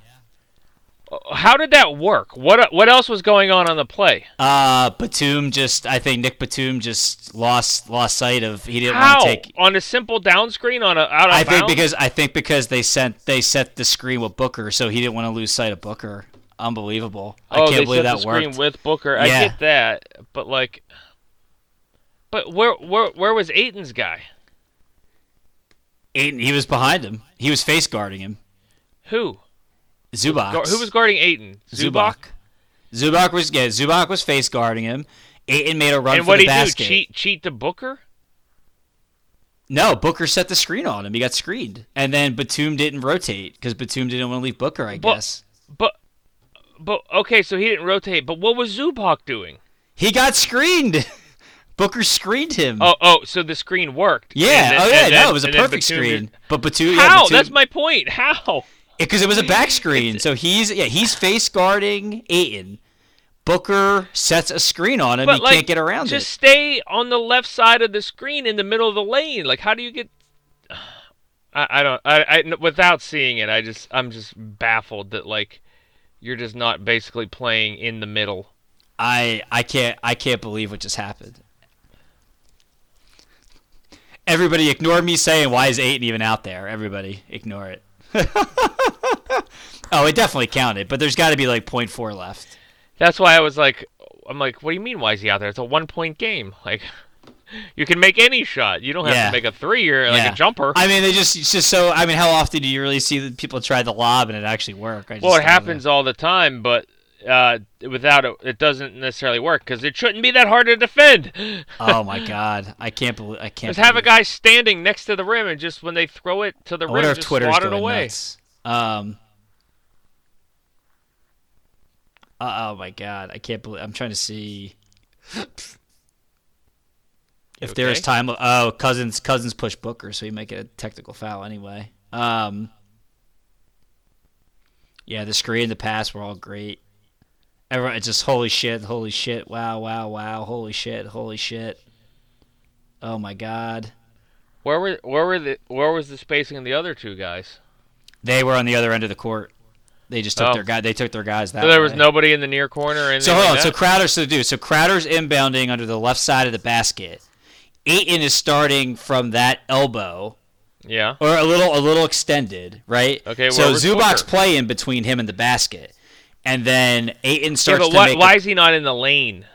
Speaker 2: How did that work? What what else was going on on the play?
Speaker 3: Uh, Batum just I think Nick Batum just lost lost sight of he didn't
Speaker 2: How
Speaker 3: want to take
Speaker 2: on a simple down screen on a out of
Speaker 3: I think because I think because they sent they set the screen with Booker, so he didn't want to lose sight of Booker. Unbelievable! I
Speaker 2: oh,
Speaker 3: can't
Speaker 2: they
Speaker 3: believe
Speaker 2: set
Speaker 3: that
Speaker 2: the screen
Speaker 3: worked.
Speaker 2: with Booker. I
Speaker 3: Yeah.
Speaker 2: get that, but like, but where where where was Ayton's guy?
Speaker 3: Ayton, he was behind him. He was face guarding him.
Speaker 2: Who?
Speaker 3: Zubac.
Speaker 2: Who was guarding Ayton?
Speaker 3: Zubac? Zubac was yeah. Zubac was face guarding him. Ayton made a run
Speaker 2: And
Speaker 3: for
Speaker 2: what
Speaker 3: the
Speaker 2: did he do?
Speaker 3: basket.
Speaker 2: Cheat cheat to Booker?
Speaker 3: No, Booker set the screen on him. He got screened, and then Batum didn't rotate because Batum didn't want to leave Booker. I
Speaker 2: But-
Speaker 3: guess
Speaker 2: But but okay, so he didn't rotate. But what was Zubac doing?
Speaker 3: he got screened. Booker screened him.
Speaker 2: Oh oh, so the screen worked.
Speaker 3: yeah.
Speaker 2: Then-
Speaker 3: oh yeah.
Speaker 2: and
Speaker 3: no,
Speaker 2: then-
Speaker 3: it was a perfect
Speaker 2: Batum
Speaker 3: screen.
Speaker 2: did-
Speaker 3: But Batum. yeah,
Speaker 2: How?
Speaker 3: Batum-
Speaker 2: That's my point. How?
Speaker 3: Because it was a back screen. so he's yeah he's face guarding Ayton. Booker sets a screen on him.
Speaker 2: But
Speaker 3: he
Speaker 2: like,
Speaker 3: can't get around
Speaker 2: just
Speaker 3: it.
Speaker 2: Just stay on the left side of the screen in the middle of the lane. Like, how do you get? I, I don't. I, I without seeing it, I just I'm just baffled that like you're just not basically playing in the middle.
Speaker 3: I I can't I can't believe what just happened. Everybody ignore me saying why is Ayton even out there? Everybody ignore it. oh, it definitely counted, but there's got to be like 0.4 left.
Speaker 2: That's why I was like, I'm like, what do you mean? Why is he out there? It's a one point game. Like, you can make any shot. You don't have
Speaker 3: Yeah.
Speaker 2: to make a three or like
Speaker 3: Yeah.
Speaker 2: a jumper.
Speaker 3: I mean, they just it's just so. I mean, how often do you really see that people try the lob and it actually work? I just
Speaker 2: well, it happens all the time, but uh, without it, it doesn't necessarily work because it shouldn't be that hard to defend.
Speaker 3: Oh my god, I can't believe I can't.
Speaker 2: Just have a guy standing next to the rim and just when they throw it to the
Speaker 3: I
Speaker 2: rim, just
Speaker 3: Twitter's
Speaker 2: swat it away.
Speaker 3: nuts. Um. uh, oh my god, I can't believe I'm trying to see if there's time. Oh, cousins, cousins push Booker, so he might get a technical foul anyway. Um. Yeah, the screen, and the pass were all great. Everyone, it's just holy shit, holy shit, wow, wow, wow, holy shit, holy shit. Oh my god.
Speaker 2: Where were where were the where was the spacing of the other two guys?
Speaker 3: They were on the other end of the court. They just took
Speaker 2: Oh.
Speaker 3: their guy. They took their guys that
Speaker 2: So there was
Speaker 3: way.
Speaker 2: nobody in the near corner or
Speaker 3: So hold
Speaker 2: like
Speaker 3: on. So
Speaker 2: that?
Speaker 3: Crowder. So dude. So Crowder's inbounding under the left side of the basket. Ayton is starting from that elbow
Speaker 2: yeah.
Speaker 3: or a little a little extended, right?
Speaker 2: Okay,
Speaker 3: So
Speaker 2: was
Speaker 3: Zubac's
Speaker 2: Booker?
Speaker 3: playing between him and the basket, and then Ayton
Speaker 2: Yeah,
Speaker 3: starts
Speaker 2: but
Speaker 3: to
Speaker 2: why, why
Speaker 3: a-
Speaker 2: is he not in the lane?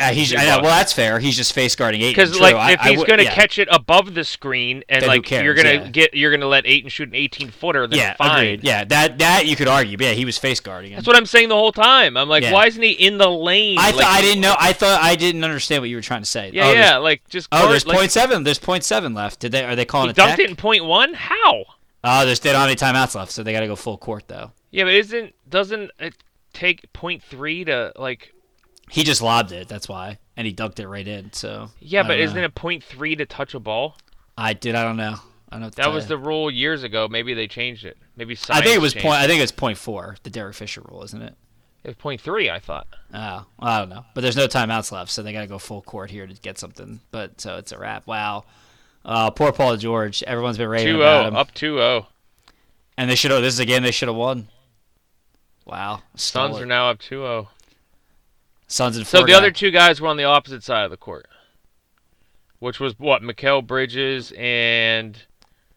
Speaker 3: uh, he's, well, that's fair. He's just face guarding Ayton.
Speaker 2: Because like
Speaker 3: I-
Speaker 2: if
Speaker 3: I
Speaker 2: he's gonna
Speaker 3: yeah.
Speaker 2: catch it above the screen and
Speaker 3: Then
Speaker 2: like you're gonna
Speaker 3: yeah.
Speaker 2: get you're gonna let Ayton shoot an 18 footer, then
Speaker 3: yeah,
Speaker 2: fine.
Speaker 3: agreed. Yeah, that that you could argue. But yeah, he was face guarding him.
Speaker 2: That's what I'm saying the whole time. I'm like,
Speaker 3: Yeah.
Speaker 2: why isn't he in the lane?
Speaker 3: I
Speaker 2: like,
Speaker 3: thought I didn't know. I thought I didn't understand what you were trying to say.
Speaker 2: Yeah,
Speaker 3: oh,
Speaker 2: yeah, like just.
Speaker 3: Oh,
Speaker 2: guard-
Speaker 3: there's
Speaker 2: like,
Speaker 3: point seven. There's point seven left. Did they? Are they calling
Speaker 2: He
Speaker 3: it
Speaker 2: dunked
Speaker 3: tech?
Speaker 2: it in point one. How?
Speaker 3: Oh, there's they don't have any timeouts left, so they got to go full court though.
Speaker 2: Yeah, but isn't doesn't it take point three to like?
Speaker 3: He just lobbed it. That's why, and he dunked it right in. So
Speaker 2: Yeah, but
Speaker 3: don't
Speaker 2: isn't it point three to touch a ball?
Speaker 3: I did. I don't know. I don't. know
Speaker 2: That was
Speaker 3: you.
Speaker 2: the rule years ago. Maybe they changed it. Maybe
Speaker 3: I think it was point. I think it's point four. The Derek Fisher rule, isn't it?
Speaker 2: It was point three. I thought.
Speaker 3: Oh, I don't know. But there's no timeouts left, so they got to go full court here to get something. But so it's a wrap. Wow. Uh, poor Paul George. Everyone's been raving
Speaker 2: 2-0,
Speaker 3: about him,
Speaker 2: up 2-0.
Speaker 3: and they should have. This is a game they should have won. Wow.
Speaker 2: Suns are now up 2-0.
Speaker 3: Suns and
Speaker 2: So the other two guys were on the opposite side of the court, which was what Mikal Bridges and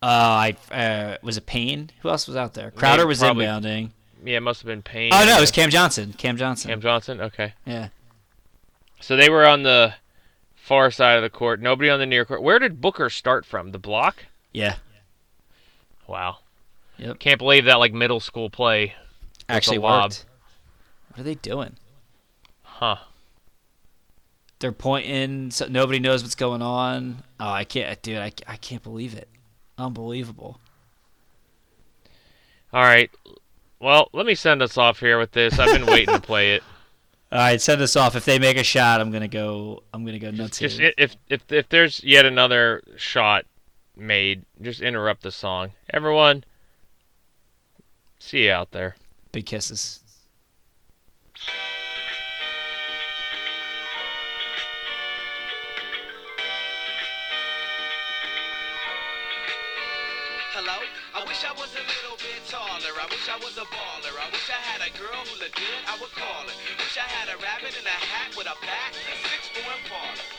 Speaker 3: Uh, I uh, was it Payne? Who else was out there? Crowder was
Speaker 2: probably-
Speaker 3: inbounding.
Speaker 2: yeah, it must have been Payne.
Speaker 3: Oh no, it was Cam Johnson. Cam Johnson.
Speaker 2: Cam Johnson. Okay,
Speaker 3: Yeah.
Speaker 2: so they were on the far side of the court. Nobody on the near court. Where did Booker start from? The block.
Speaker 3: Yeah.
Speaker 2: Wow.
Speaker 3: Yep.
Speaker 2: Can't believe that like middle school play.
Speaker 3: Actually worked. What are they doing?
Speaker 2: Huh.
Speaker 3: They're pointing. So nobody knows what's going on. Oh, I can't, dude. I, I can't believe it. Unbelievable.
Speaker 2: All right. Well, let me send us off here with this. I've been waiting to play it.
Speaker 3: All right, send us off. If they make a shot, I'm gonna go. I'm gonna go nuts
Speaker 2: Just
Speaker 3: here.
Speaker 2: if if if there's yet another shot made, just interrupt the song. Everyone, see you out there.
Speaker 3: Big kisses.
Speaker 1: Hello? I wish I was a little bit taller. I wish I was a baller. I wish I had a girl who looked good, I would call her. Wish I had a rabbit in a hat with a bat and six four baller.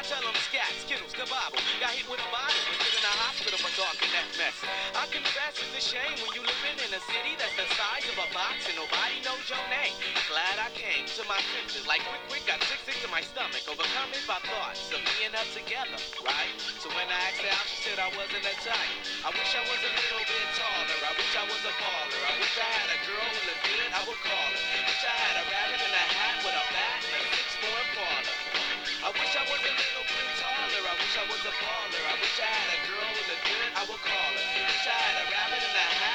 Speaker 1: I tell them scat, skittles, kabobble. Got hit with a bottle and in a hospital for talking that mess. I confess it's a shame when you living in a city that's the size of a box and nobody knows your name. Glad I came to my senses, like quick, quick, got sick, sick to my stomach, overcome it by thoughts of and her together, right? So when I asked her out, she said I wasn't a type. I wish I was a little bit taller. I wish I was a baller. I wish I had a girl who looked good. I would call her. Wish I had a rabbit in a hat with a bat and a six-foot parlor. I wish I was a was a baller. I wish I had a girl with a good, I would call her. Wish I had a rabbit in the hat.